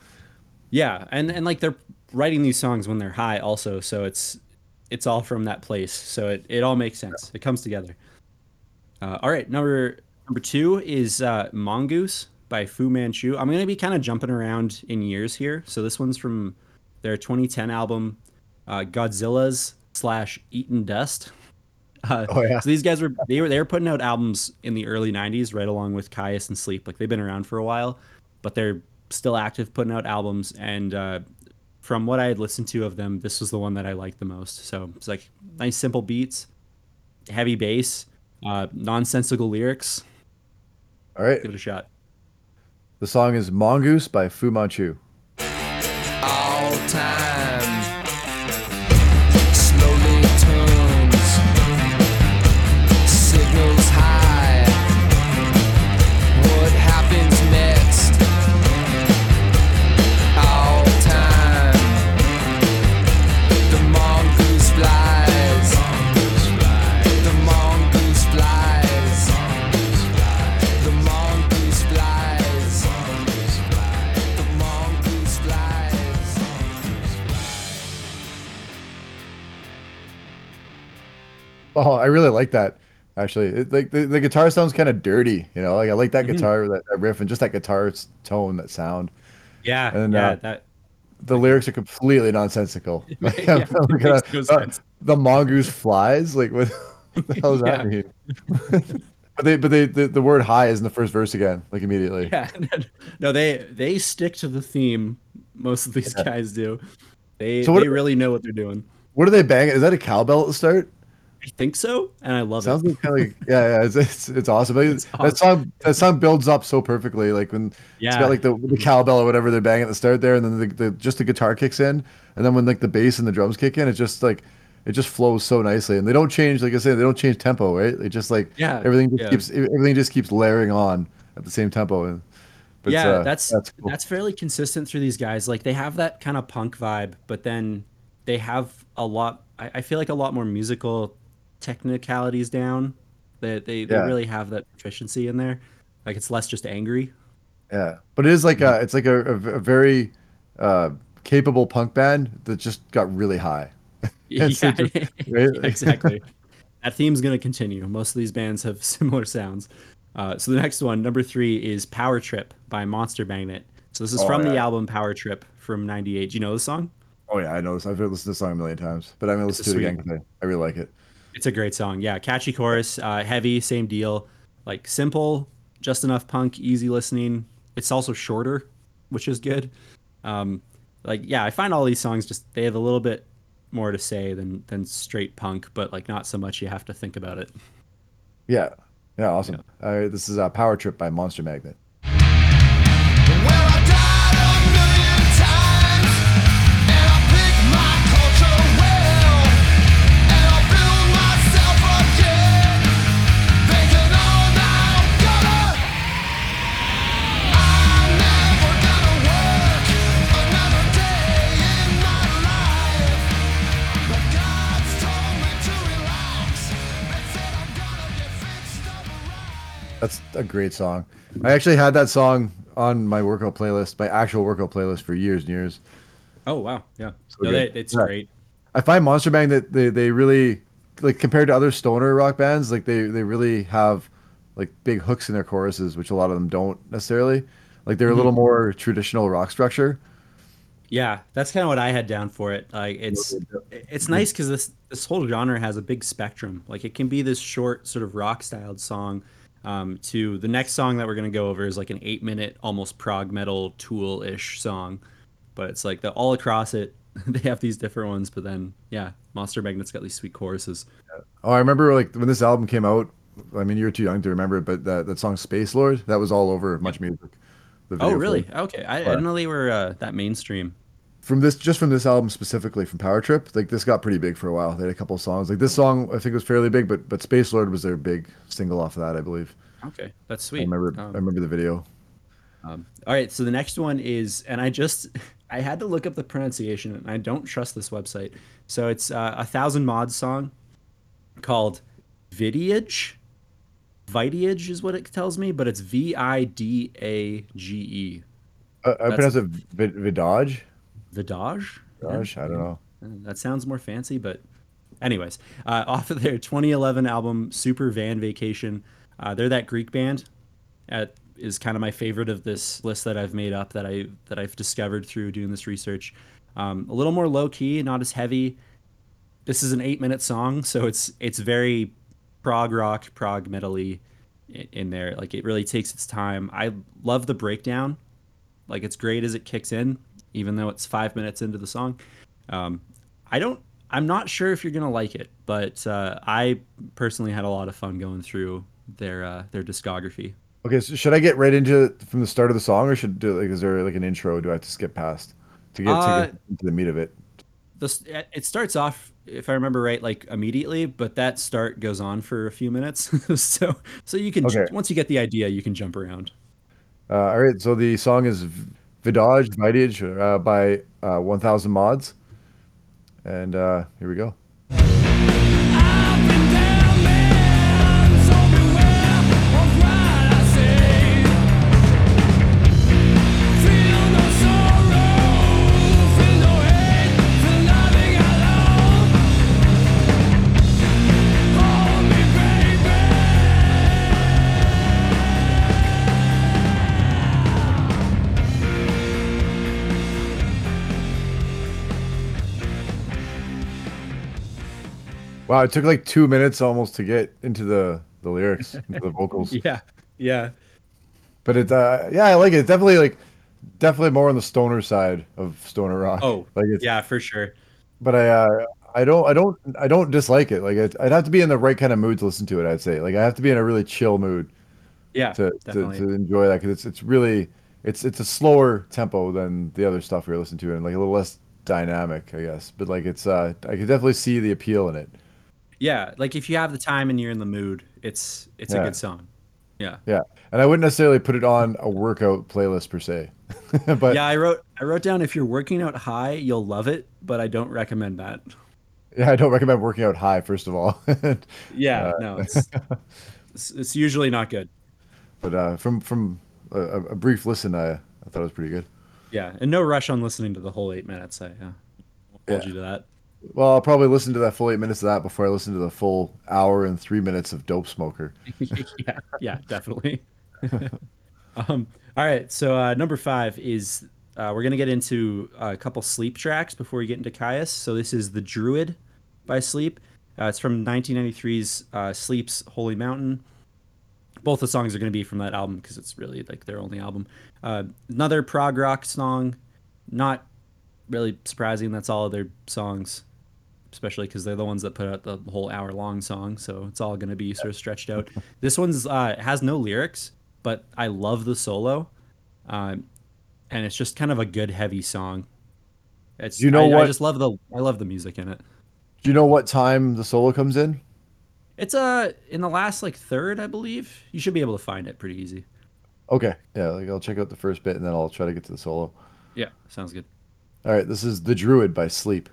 Yeah, and and like they're writing these songs when they're high also, so it's it's all from that place. So it, it all makes sense. It comes together. Uh, all right, number number two is uh, Mongoose by Fu Manchu. I'm gonna be kind of jumping around in years here. So this one's from their 2010 album, uh, Godzilla's slash Eaten Dust. Uh, Oh, yeah. So these guys were they were they were putting out albums in the early 90s, right along with Kyuss and Sleep. Like they've been around for a while, but they're still active, putting out albums. And uh, from what I had listened to of them, this was the one that I liked the most. So it's like nice, simple beats, heavy bass, uh, nonsensical lyrics. All right. Give it a shot. The song is Mongoose by Fu Manchu. all time Oh, I really like that. Actually, it, like the, the guitar sounds kind of dirty, you know. Like I like that Mm-hmm. guitar, that, that riff, and just that guitar tone, that sound. Yeah, And, yeah, uh, that The lyrics are completely nonsensical. Like, Yeah, I'm it looking makes at- no uh, the mongoose flies. Like what, what the hell does that mean? but they, but they, the, the word "high" is in the first verse again, like immediately. yeah. no, they they stick to the theme. Most of these guys do. They So what- they really know what they're doing. What are they banging? Is that a cowbell at the start? I think so, and I love Sounds it. like kind of like yeah, yeah. It's it's, it's awesome. Like, It's That song that song builds up so perfectly. Like when it's Yeah. got like the, the cowbell or whatever they're banging at the start there, and then the, the just the guitar kicks in, and then when like the bass and the drums kick in, it's just like it just flows so nicely. And they don't change, like I said, they don't change tempo, right? They just like Yeah, everything just yeah. keeps everything just keeps layering on at the same tempo. And but, yeah, uh, that's that's, cool. fairly consistent through these guys. Like they have that kind of punk vibe, but then they have a lot. I, I feel like a lot more musical technicalities down. They they, they Yeah. really have that proficiency in there. Like it's less just angry. Yeah, but it is like a it's like a, a, a very uh, capable punk band that just got really high. Yeah, like just- right? exactly. That theme's going to continue. Most of these bands have similar sounds. Uh, so the next one, number three, is Power Trip by Monster Magnet. So this is Oh, from the album Power Trip from '98. Do you know the song? Oh yeah, I know this. I've listened to this song a million times, but I'm gonna listen to it again 'cause I, I really like it. It's a great song. Yeah, catchy chorus, uh, heavy, same deal. Like simple, just enough punk, easy listening. It's also shorter, which is good. Um, like yeah, I find all these songs just they have a little bit more to say than than straight punk, but like not so much you have to think about it. Yeah, yeah, awesome. All right, this is uh, Power Trip by Monster Magnet. That's a great song. I actually had that song on my workout playlist, my actual workout playlist for years and years. Oh wow, yeah, So no, they, it's Yeah. great. I find Monster Magnet that they they really like compared to other stoner rock bands, like they they really have like big hooks in their choruses, which a lot of them don't necessarily. Like they're a little mm-hmm. more traditional rock structure. Yeah, that's kind of what I had down for it. Like it's it's nice because this this whole genre has a big spectrum. Like it can be this short sort of rock styled song. Um, to the next song that we're gonna go over is like an eight minute almost prog metal tool ish song, but it's like the all across it they have these different ones. But then yeah, Monster Magnet's got these sweet choruses. Oh, I remember like when this album came out. I mean, you're too young to remember it, but that, that song "Space Lord" that was all over Much Music. the Oh really? Okay, I, I didn't know they were uh, that mainstream. From this, just from this album specifically, from Power Trip, like this got pretty big for a while. They had a couple songs. Like this song, I think was fairly big, but but "Space Lord" was their big single off of that, I believe. Okay, that's I sweet. remember. Um, I remember the video. Um, all right, so the next one is, and I just I had to look up the pronunciation, and I don't trust this website. So it's uh, a thousand mods song called Vidiage. Vidiage is what it tells me, but it's V I D A G E. Uh, I pronounce it Vid- Vidage. Vidage. Gosh, I don't know. Uh, That sounds more fancy, but anyways, uh, off of their 2011 album Super Van Vacation, uh, they're that Greek band. At, is kind of my favorite of this list that I've made up that I that I've discovered through doing this research. Um, a little more low key, not as heavy. This is an eight minute song, so it's it's very prog rock, prog metally in, in there. Like it really takes its time. I love the breakdown. Like it's great as it kicks in, even though it's five minutes into the song. Um, I don't. I'm not sure if you're gonna like it, but uh, I personally had a lot of fun going through their uh, their discography. Okay, so should I get right into it from the start of the song, or should do like is there like an intro? Do I have to skip past to get, Uh, to get into the meat of it? This it starts off, if I remember right, like immediately, but that start goes on for a few minutes. so so you can Okay. once you get the idea, you can jump around. Uh, all right, so the song is Vidage Vidage uh, by uh, 1000 Mods, and uh, here we go. Wow, it took like two minutes almost to get into the the lyrics, into the vocals. Yeah, yeah, But it's uh, yeah, I like it. It's definitely like definitely more on the stoner side of stoner rock. Oh, like it's, yeah, for sure. but I uh, I don't I don't I don't dislike it. Like it, I'd have to be in the right kind of mood to listen to it. I'd say like I have to be in a really chill mood Yeah, to to, to enjoy that because it's it's really it's it's a slower tempo than the other stuff we are listening to and like a little less dynamic, I guess. But like it's uh, I could definitely see the appeal in it. Yeah, like if you have the time and you're in the mood, it's it's a good song. Yeah. Yeah, and I wouldn't necessarily put it on a workout playlist per se, but yeah, I wrote I wrote down if you're working out high, you'll love it, but I don't recommend that. yeah, I don't recommend working out high. First of all, Yeah, Uh, no, it's, it's it's usually not good. but uh, from from a, a brief listen, I I thought it was pretty good. Yeah, and no rush on listening to the whole eight minutes. I uh, hold Yeah. you to that. Well, I'll probably listen to that full eight minutes of that before I listen to the full hour and three minutes of Dope Smoker. yeah, yeah, definitely. um, all right, so uh, number five is uh, we're gonna get into a couple sleep tracks before we get into Kyuss. So this is the Druid by Sleep. Uh, it's from 1993's uh, Sleep's Holy Mountain. Both the songs are gonna be from that album because it's really like their only album. Uh, another prog rock song, not really surprising. That's all of their songs especially because they're the ones that put out the whole hour long song so it's all going to be sort of stretched out. This one's uh has no lyrics but i love the solo um and it's just kind of a good heavy song. It's You know I, I just love the i love the music in it. Do you know what time the solo comes in? it's uh in the last like third i believe. You should be able to find it pretty easy. Okay, yeah, like I'll check out the first bit and then I'll try to get to the solo. yeah sounds good. All right, this is The Druid by Sleep.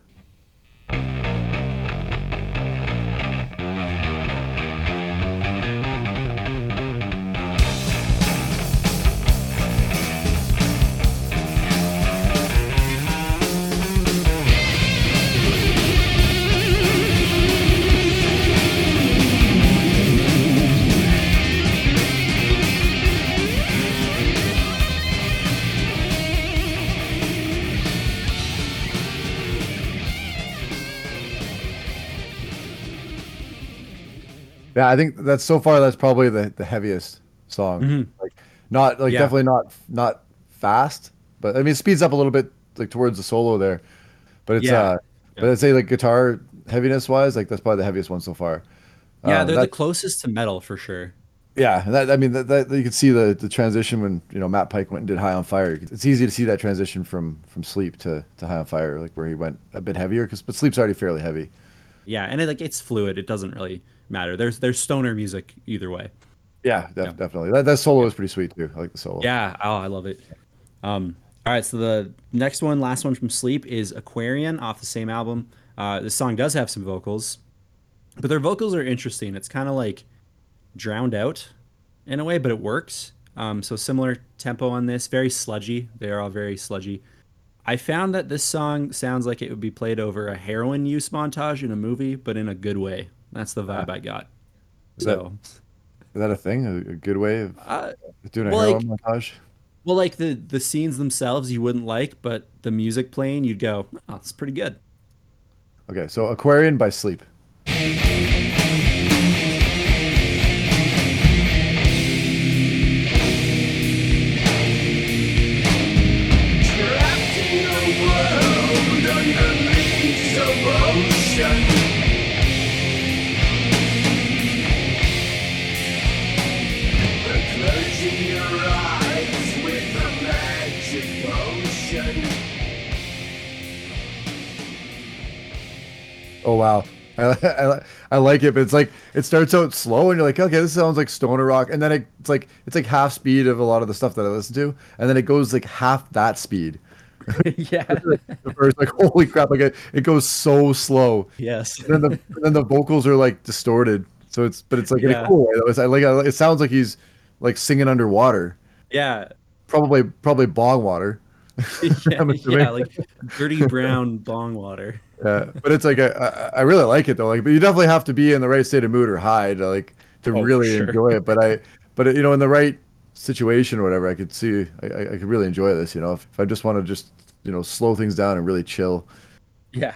Yeah, I think that's so far that's probably the, the heaviest song. Mm-hmm. Like not like Yeah. definitely not not fast, but I mean it speeds up a little bit like towards the solo there. But it's Yeah. uh but I'd say like guitar heaviness wise, like that's probably the heaviest one so far. yeah Um, they're the closest to metal for sure Yeah, and that I mean that, that you could see the the transition when you know Matt Pike went and did High on Fire. It's easy to see that transition from from Sleep to to High on Fire, like where he went a bit heavier because but Sleep's already fairly heavy. Yeah and it, like it's fluid it doesn't really matter there's there's stoner music either way Yeah, def- definitely. That that solo is pretty sweet too. I like the solo. Yeah, oh, I love it. Um, all right, so the next one, last one from Sleep, is Aquarian off the same album. Uh, this song does have some vocals, but their vocals are interesting. It's kind of like drowned out in a way, but it works. Um, so similar tempo on this, very sludgy. They are all very sludgy. I found that this song sounds like it would be played over a heroin use montage in a movie, but in a good way. That's the vibe I got. Is So, Is that a thing? A, a good way of uh, doing a well, heroin like- montage? well, like the the scenes themselves you wouldn't like, but the music playing, you'd go, "Oh, it's pretty good." Okay, so Aquarian by Sleep. Wow, I, I, I like it, but it's like it starts out slow, and you're like, okay, this sounds like stoner rock, and then it, it's like it's like half speed of a lot of the stuff that I listen to, and then it goes like half that speed. yeah. The first, like, holy crap, like it, it goes so slow. yes. And then the and then the vocals are like distorted, so it's but it's like in a cool way. Though. It's I like it sounds like he's like singing underwater, Yeah. probably probably bog water. Yeah, yeah, like dirty brown bong water. Yeah, but it's like a, I, I really like it though. Like, but you definitely have to be in the right state of mood or high to like to Oh, really sure. enjoy it. But I, but you know, in the right situation or whatever, I could see I, I, could really enjoy this. You know, if, if I just want to just you know slow things down and really chill. Yeah.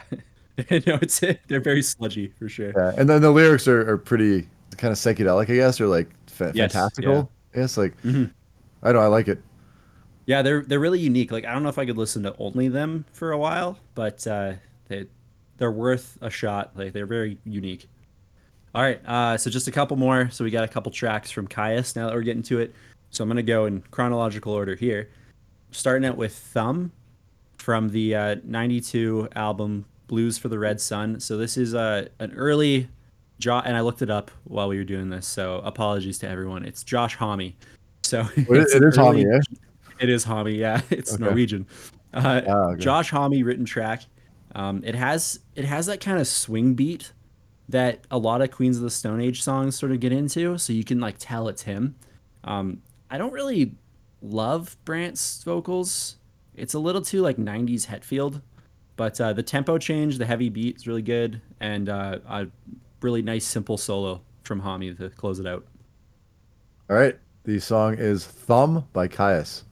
no, it's they're very sludgy for sure. Yeah, and then the lyrics are, are pretty kind of psychedelic, I guess, or like fa- Yes, fantastical. I guess like Mhm. I don't know, I like it. Yeah, they're they're really unique. Like I don't know if I could listen to only them for a while, but uh, they they're worth a shot. Like they're very unique. All right, uh, so just a couple more. So we got a couple tracks from Kyuss. Now that we're getting to it, so I'm gonna go in chronological order here. Starting out with Thumb from the uh, '92 album Blues for the Red Sun. So this is uh, an early Jo and I looked it up while we were doing this. So apologies to everyone. It's Josh Homme. So it, is Tommy, early- eh? It is Homme, yeah. It's Okay. Norwegian. Uh, Ah, okay. Josh Homme written track. Um, it has it has that kind of swing beat that a lot of Queens of the Stone Age songs sort of get into, so you can like tell it's him. Um, I don't really love Brant's vocals. It's a little too like '90s Hetfield, but uh, the tempo change, the heavy beat is really good, and uh, a really nice simple solo from Homme to close it out. All right. The song is Thumb by Kyuss.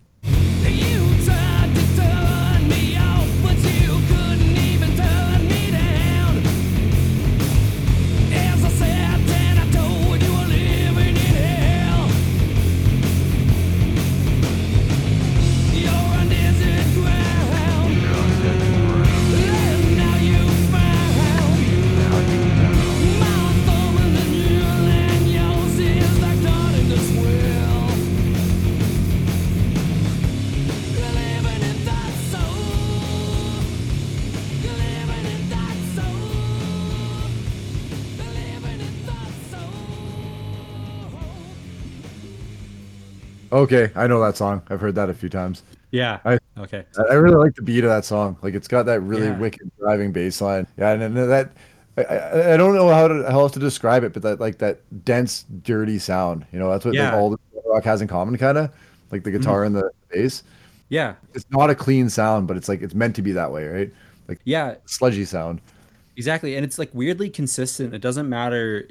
Okay, I know that song. I've heard that a few times. Yeah. I- okay. I really like the beat of that song. Like it's got that really Yeah. wicked driving bass line. Yeah, and, then that I, I, don't know how to how else to describe it, but that like that dense, dirty sound. You know, that's what Yeah. Mm-hmm. all the rock has in common, kind of like the guitar and the bass. Yeah. It's not a clean sound, but it's like it's meant to be that way, right? Like Yeah. sludgy sound. Exactly, and it's like weirdly consistent. It doesn't matter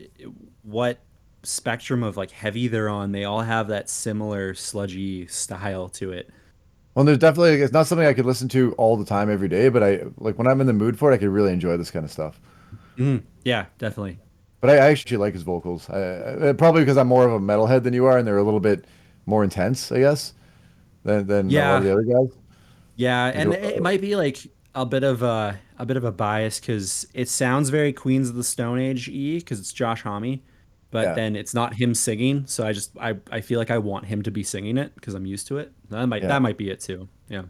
what spectrum of like heavy they're on; they all have that similar sludgy style to it. Well, there's definitely it's not something I could listen to all the time every day, but I like when I'm in the mood for it, I could really enjoy this kind of stuff. Mm-hmm. Yeah, definitely. But I, I actually like his vocals. I, I, uh, probably because I'm more of a metalhead than you are, and they're a little bit more intense, I guess, than than lot the other guys. Yeah, and it, it might be like a bit of a a bit of a bias because it sounds very Queens of the Stone Age e because it's Josh Homme, but Yeah. then it's not him singing. So I just I, I feel like I want him to be singing it because I'm used to it. That might Yeah. that might be it too. Yeah.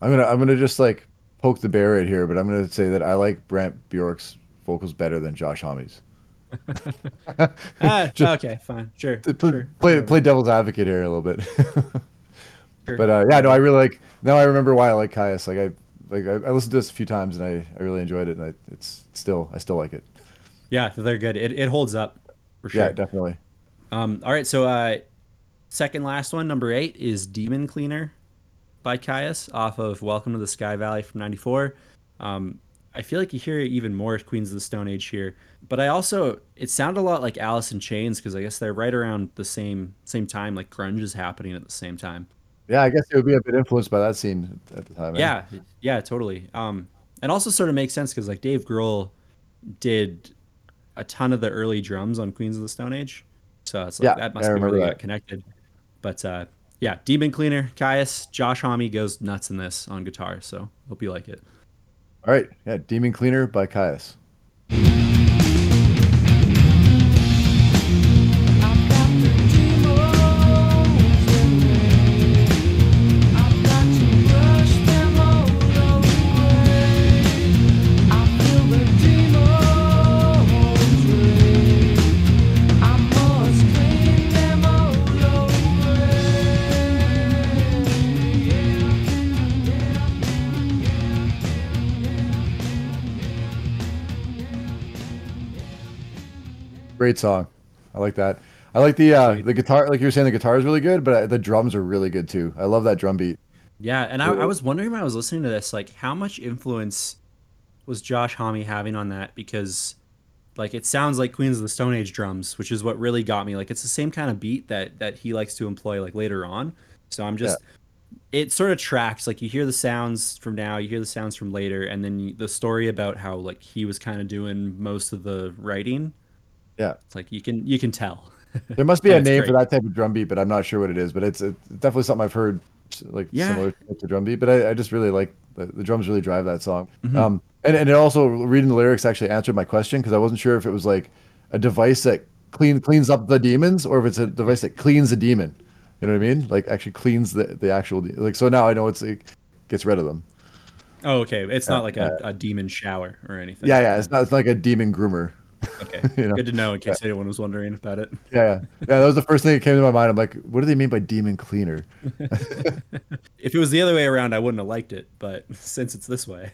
I'm gonna I'm gonna just like poke the bear right here, but I'm gonna say that I like Brant Bjork's vocals better than Josh Homme's. Ah, okay, fine, sure. Play, sure. play play devil's advocate here a little bit. Sure. But uh, yeah, no, I really like. Now I remember why I like Kyuss. Like I like I, I listened to this a few times and I, I really enjoyed it, and I, it's still I still like it. Yeah, they're good. It, it holds up for sure. Yeah, definitely. Um, all right, so uh, second last one, number eight, is Demon Cleaner by Kyuss off of Welcome to the Sky Valley from 94. Um, I feel like you hear even more Queens of the Stone Age here, but I also it sounded a lot like Alice in Chains because I guess they're right around the same same time, like grunge is happening at the same time. Yeah, I guess it would be a bit influenced by that scene at the time. eh? Yeah, yeah, totally. Um, and also sort of makes sense because like Dave Grohl did a ton of the early drums on Queens of the Stone Age, so it's like Yeah, that I must be where they that. got connected. But uh, yeah, Demon Cleaner, Kyuss, Josh Homme goes nuts in this on guitar, so hope you like it. All right. Yeah, Demon Cleaner by Kyuss. Great song. I like that. I like the uh, the guitar. Like you were saying, the guitar is really good, but uh, the drums are really good too. I love that drum beat. Yeah, and I, I was wondering when I was listening to this, like how much influence was Josh Homme having on that? Because like it sounds like Queens of the Stone Age drums, which is what really got me. Like it's the same kind of beat that that he likes to employ like later on. So I'm just it sort of tracks. Like you hear the sounds from now, you hear the sounds from later, and then the story about how like he was kind of doing most of the writing. Yeah. It's like you can you can tell. There must be a name great. for that type of drum beat, but I'm not sure what it is. But it's, it's definitely something I've heard, like Yeah. similar to drum beat. But I, I just really like the, the drums. Really drive that song. Mm-hmm. Um, and and it also reading the lyrics actually answered my question because I wasn't sure if it was like a device that clean cleans up the demons or if it's a device that cleans the demon. You know what I mean? Like actually cleans the the actual de- like. So now I know it's it gets rid of them. Oh, okay. It's not like a, a demon shower or anything. Yeah, yeah. It's not it's not like a demon groomer. Okay. you know? Good to know in case anyone was wondering about it. Yeah, yeah, yeah. That was the first thing that came to my mind. I'm like, what do they mean by demon cleaner? If it was the other way around, I wouldn't have liked it, but since it's this way.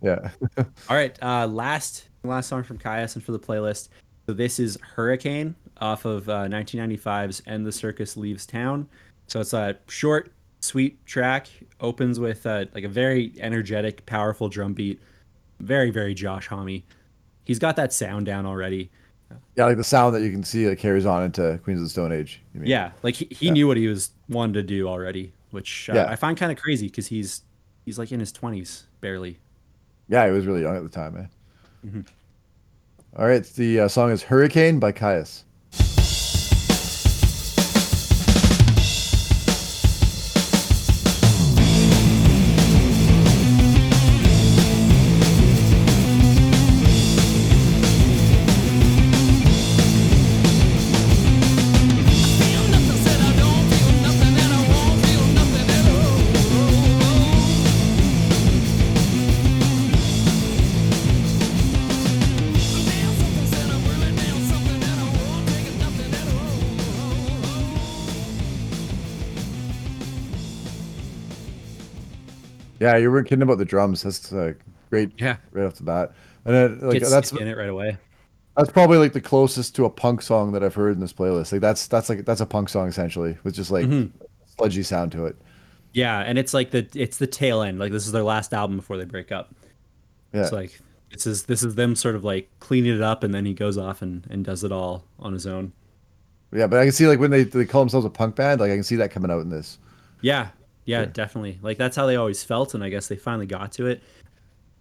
Yeah. All right, uh, last last song from Kyuss and for the playlist. So this is Hurricane off of uh, 1995's "And the Circus Leaves Town." So it's a short, sweet track. Opens with uh, like a very energetic, powerful drum beat. Very, very Josh Homme. He's got that sound down already. Yeah, like the sound that you can see that carries on into Queens of the Stone Age. you mean? Yeah, like he, he knew what he was wanting to do already, which uh, Yeah. I find kind of crazy because he's he's like in his 20s barely. Yeah, he was really young at the time, man. Mm-hmm. All right, the uh, song is Hurricane by Kyuss. Yeah, you weren't kidding about the drums. That's uh, great. Yeah. right off the bat. And it, like Gets that's in it right away. that's probably like the closest to a punk song that I've heard in this playlist. Like that's that's like that's a punk song essentially with just like Mm-hmm. sludgy sound to it. Yeah, and it's like the it's the tail end. Like this is their last album before they break up. Yeah, It's like this is this is them sort of like cleaning it up, and then he goes off and, and does it all on his own. yeah, but I can see like when they they call themselves a punk band, like I can see that coming out in this. Yeah, yeah, definitely. Like that's how they always felt, and I guess they finally got to it.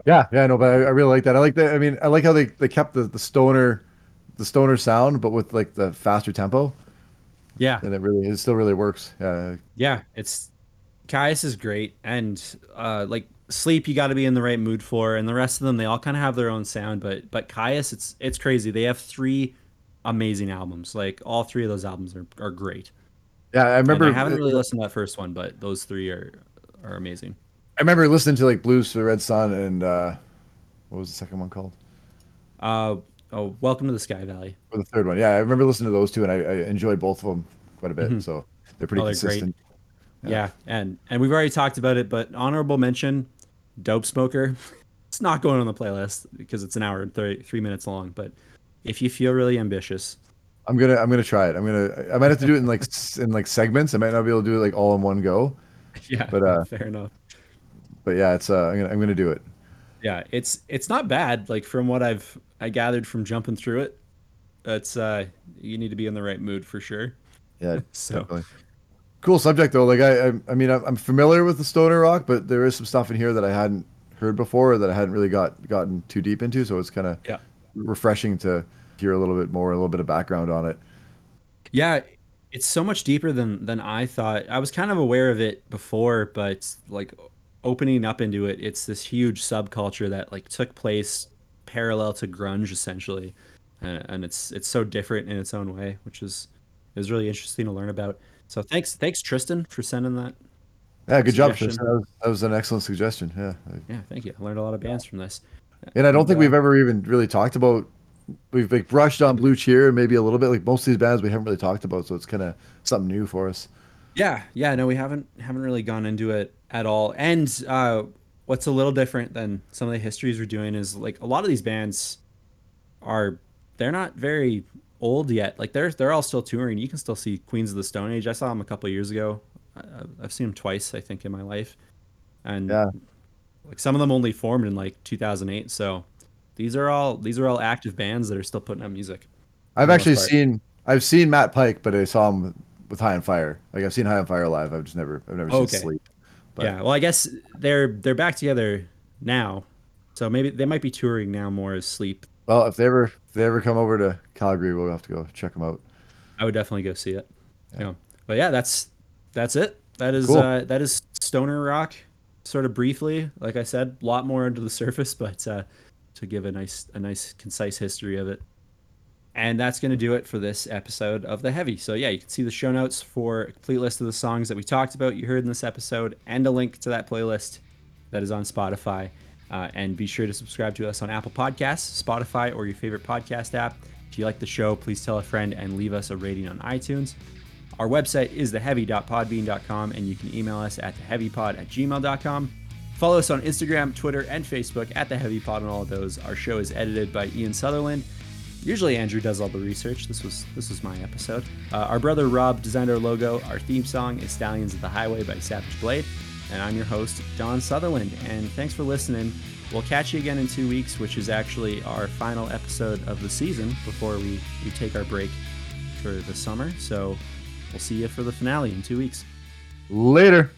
Yeah, yeah, no, but I, I really like that. I like that. I mean, I like how they, they kept the, the stoner, the stoner sound, but with like the faster tempo, Yeah, and it really it still really works. Yeah, yeah. It's Kyuss is great, and uh, like sleep, you got to be in the right mood for, and the rest of them, they all kind of have their own sound. But but Kyuss, it's it's crazy. They have three amazing albums. Like all three of those albums are, are great. Yeah. I remember. and I haven't really listened to that first one, but those three are are amazing. I remember listening to like Blues for the Red Sun and uh, what was the second one called? Uh oh, Welcome to the Sky Valley. Or the third one? Yeah, I remember listening to those two, and I, I enjoyed both of them quite a bit. So they're pretty Oh, they're great. consistent. Yeah. and and we've already talked about it, but honorable mention, Dope Smoker. It's not going on the playlist because it's an hour and 30, three minutes long. But if you feel really ambitious, I'm gonna I'm gonna try it. I'm gonna I might have to do it in like in like segments. I might not be able to do it like all in one go. Yeah, But uh, fair enough. but yeah, it's uh, I'm gonna I'm gonna do it. Yeah, it's it's not bad. Like from what I've I gathered from jumping through it, it's uh you need to be in the right mood for sure. Yeah, So- definitely. Cool subject though. Like I, I, I mean, I'm I'm familiar with the stoner rock, but there is some stuff in here that I hadn't heard before that I hadn't really got gotten too deep into. So it's kind of Yeah. refreshing to hear a little bit more, a little bit of background on it. Yeah, it's so much deeper than than I thought. I was kind of aware of it before, but like opening up into it, it's this huge subculture that like took place parallel to grunge essentially, uh, and it's it's so different in its own way, which is is really interesting to learn about. So thanks thanks Tristan for sending that. Yeah, good job, Tristan. That was, that was an excellent suggestion. Yeah, Yeah, thank you. I learned a lot of bands from this. and I don't think uh, we've ever even really talked about. We've like brushed on Blue Cheer and maybe a little bit. Like most of these bands, we haven't really talked about, so it's kind of something new for us. Yeah, yeah, no, we haven't haven't really gone into it at all. And uh, what's a little different than some of the histories we're doing is like a lot of these bands are they're not very old yet. Like they're they're all still touring. You can still see Queens of the Stone Age. I saw them a couple of years ago. I've seen them twice, I think, in my life. And Yeah. like some of them only formed in like 2008. So these are all these are all active bands that are still putting out music. I've actually seen I've seen Matt Pike, but I saw him with High on Fire. Like I've seen High on Fire live. I've just never I've never Okay. seen Sleep. But- yeah, well, I guess they're they're back together now, so maybe they might be touring now more as Sleep. Well, if they ever if they ever come over to Calgary, we'll have to go check them out. I would definitely go see it. Yeah, but yeah, that's that's it. That is Cool. uh, that is stoner rock, sort of briefly. Like I said, a lot more under the surface, but uh, to give a nice a nice concise history of it. And that's going to do it for this episode of The Heavy. So, yeah, you can see the show notes for a complete list of the songs that we talked about, you heard in this episode, and a link to that playlist that is on Spotify. Uh, and be sure to subscribe to us on Apple Podcasts, Spotify, or your favorite podcast app. If you like the show, please tell a friend and leave us a rating on iTunes. Our website is theheavy.podbean.com, and you can email us at theheavypod at gmail.com. Follow us on Instagram, Twitter, and Facebook at The Heavy Pod on all of those. Our show is edited by Ian Sutherland. Usually Andrew does all the research. This was this was my episode. Uh, our brother Rob designed our logo. Our theme song is Stallions of the Highway by Savage Blade. And I'm your host, Don Sutherland. And thanks for listening. We'll catch you again in two weeks, which is actually our final episode of the season before we, we take our break for the summer. So we'll see you for the finale in two weeks. Later.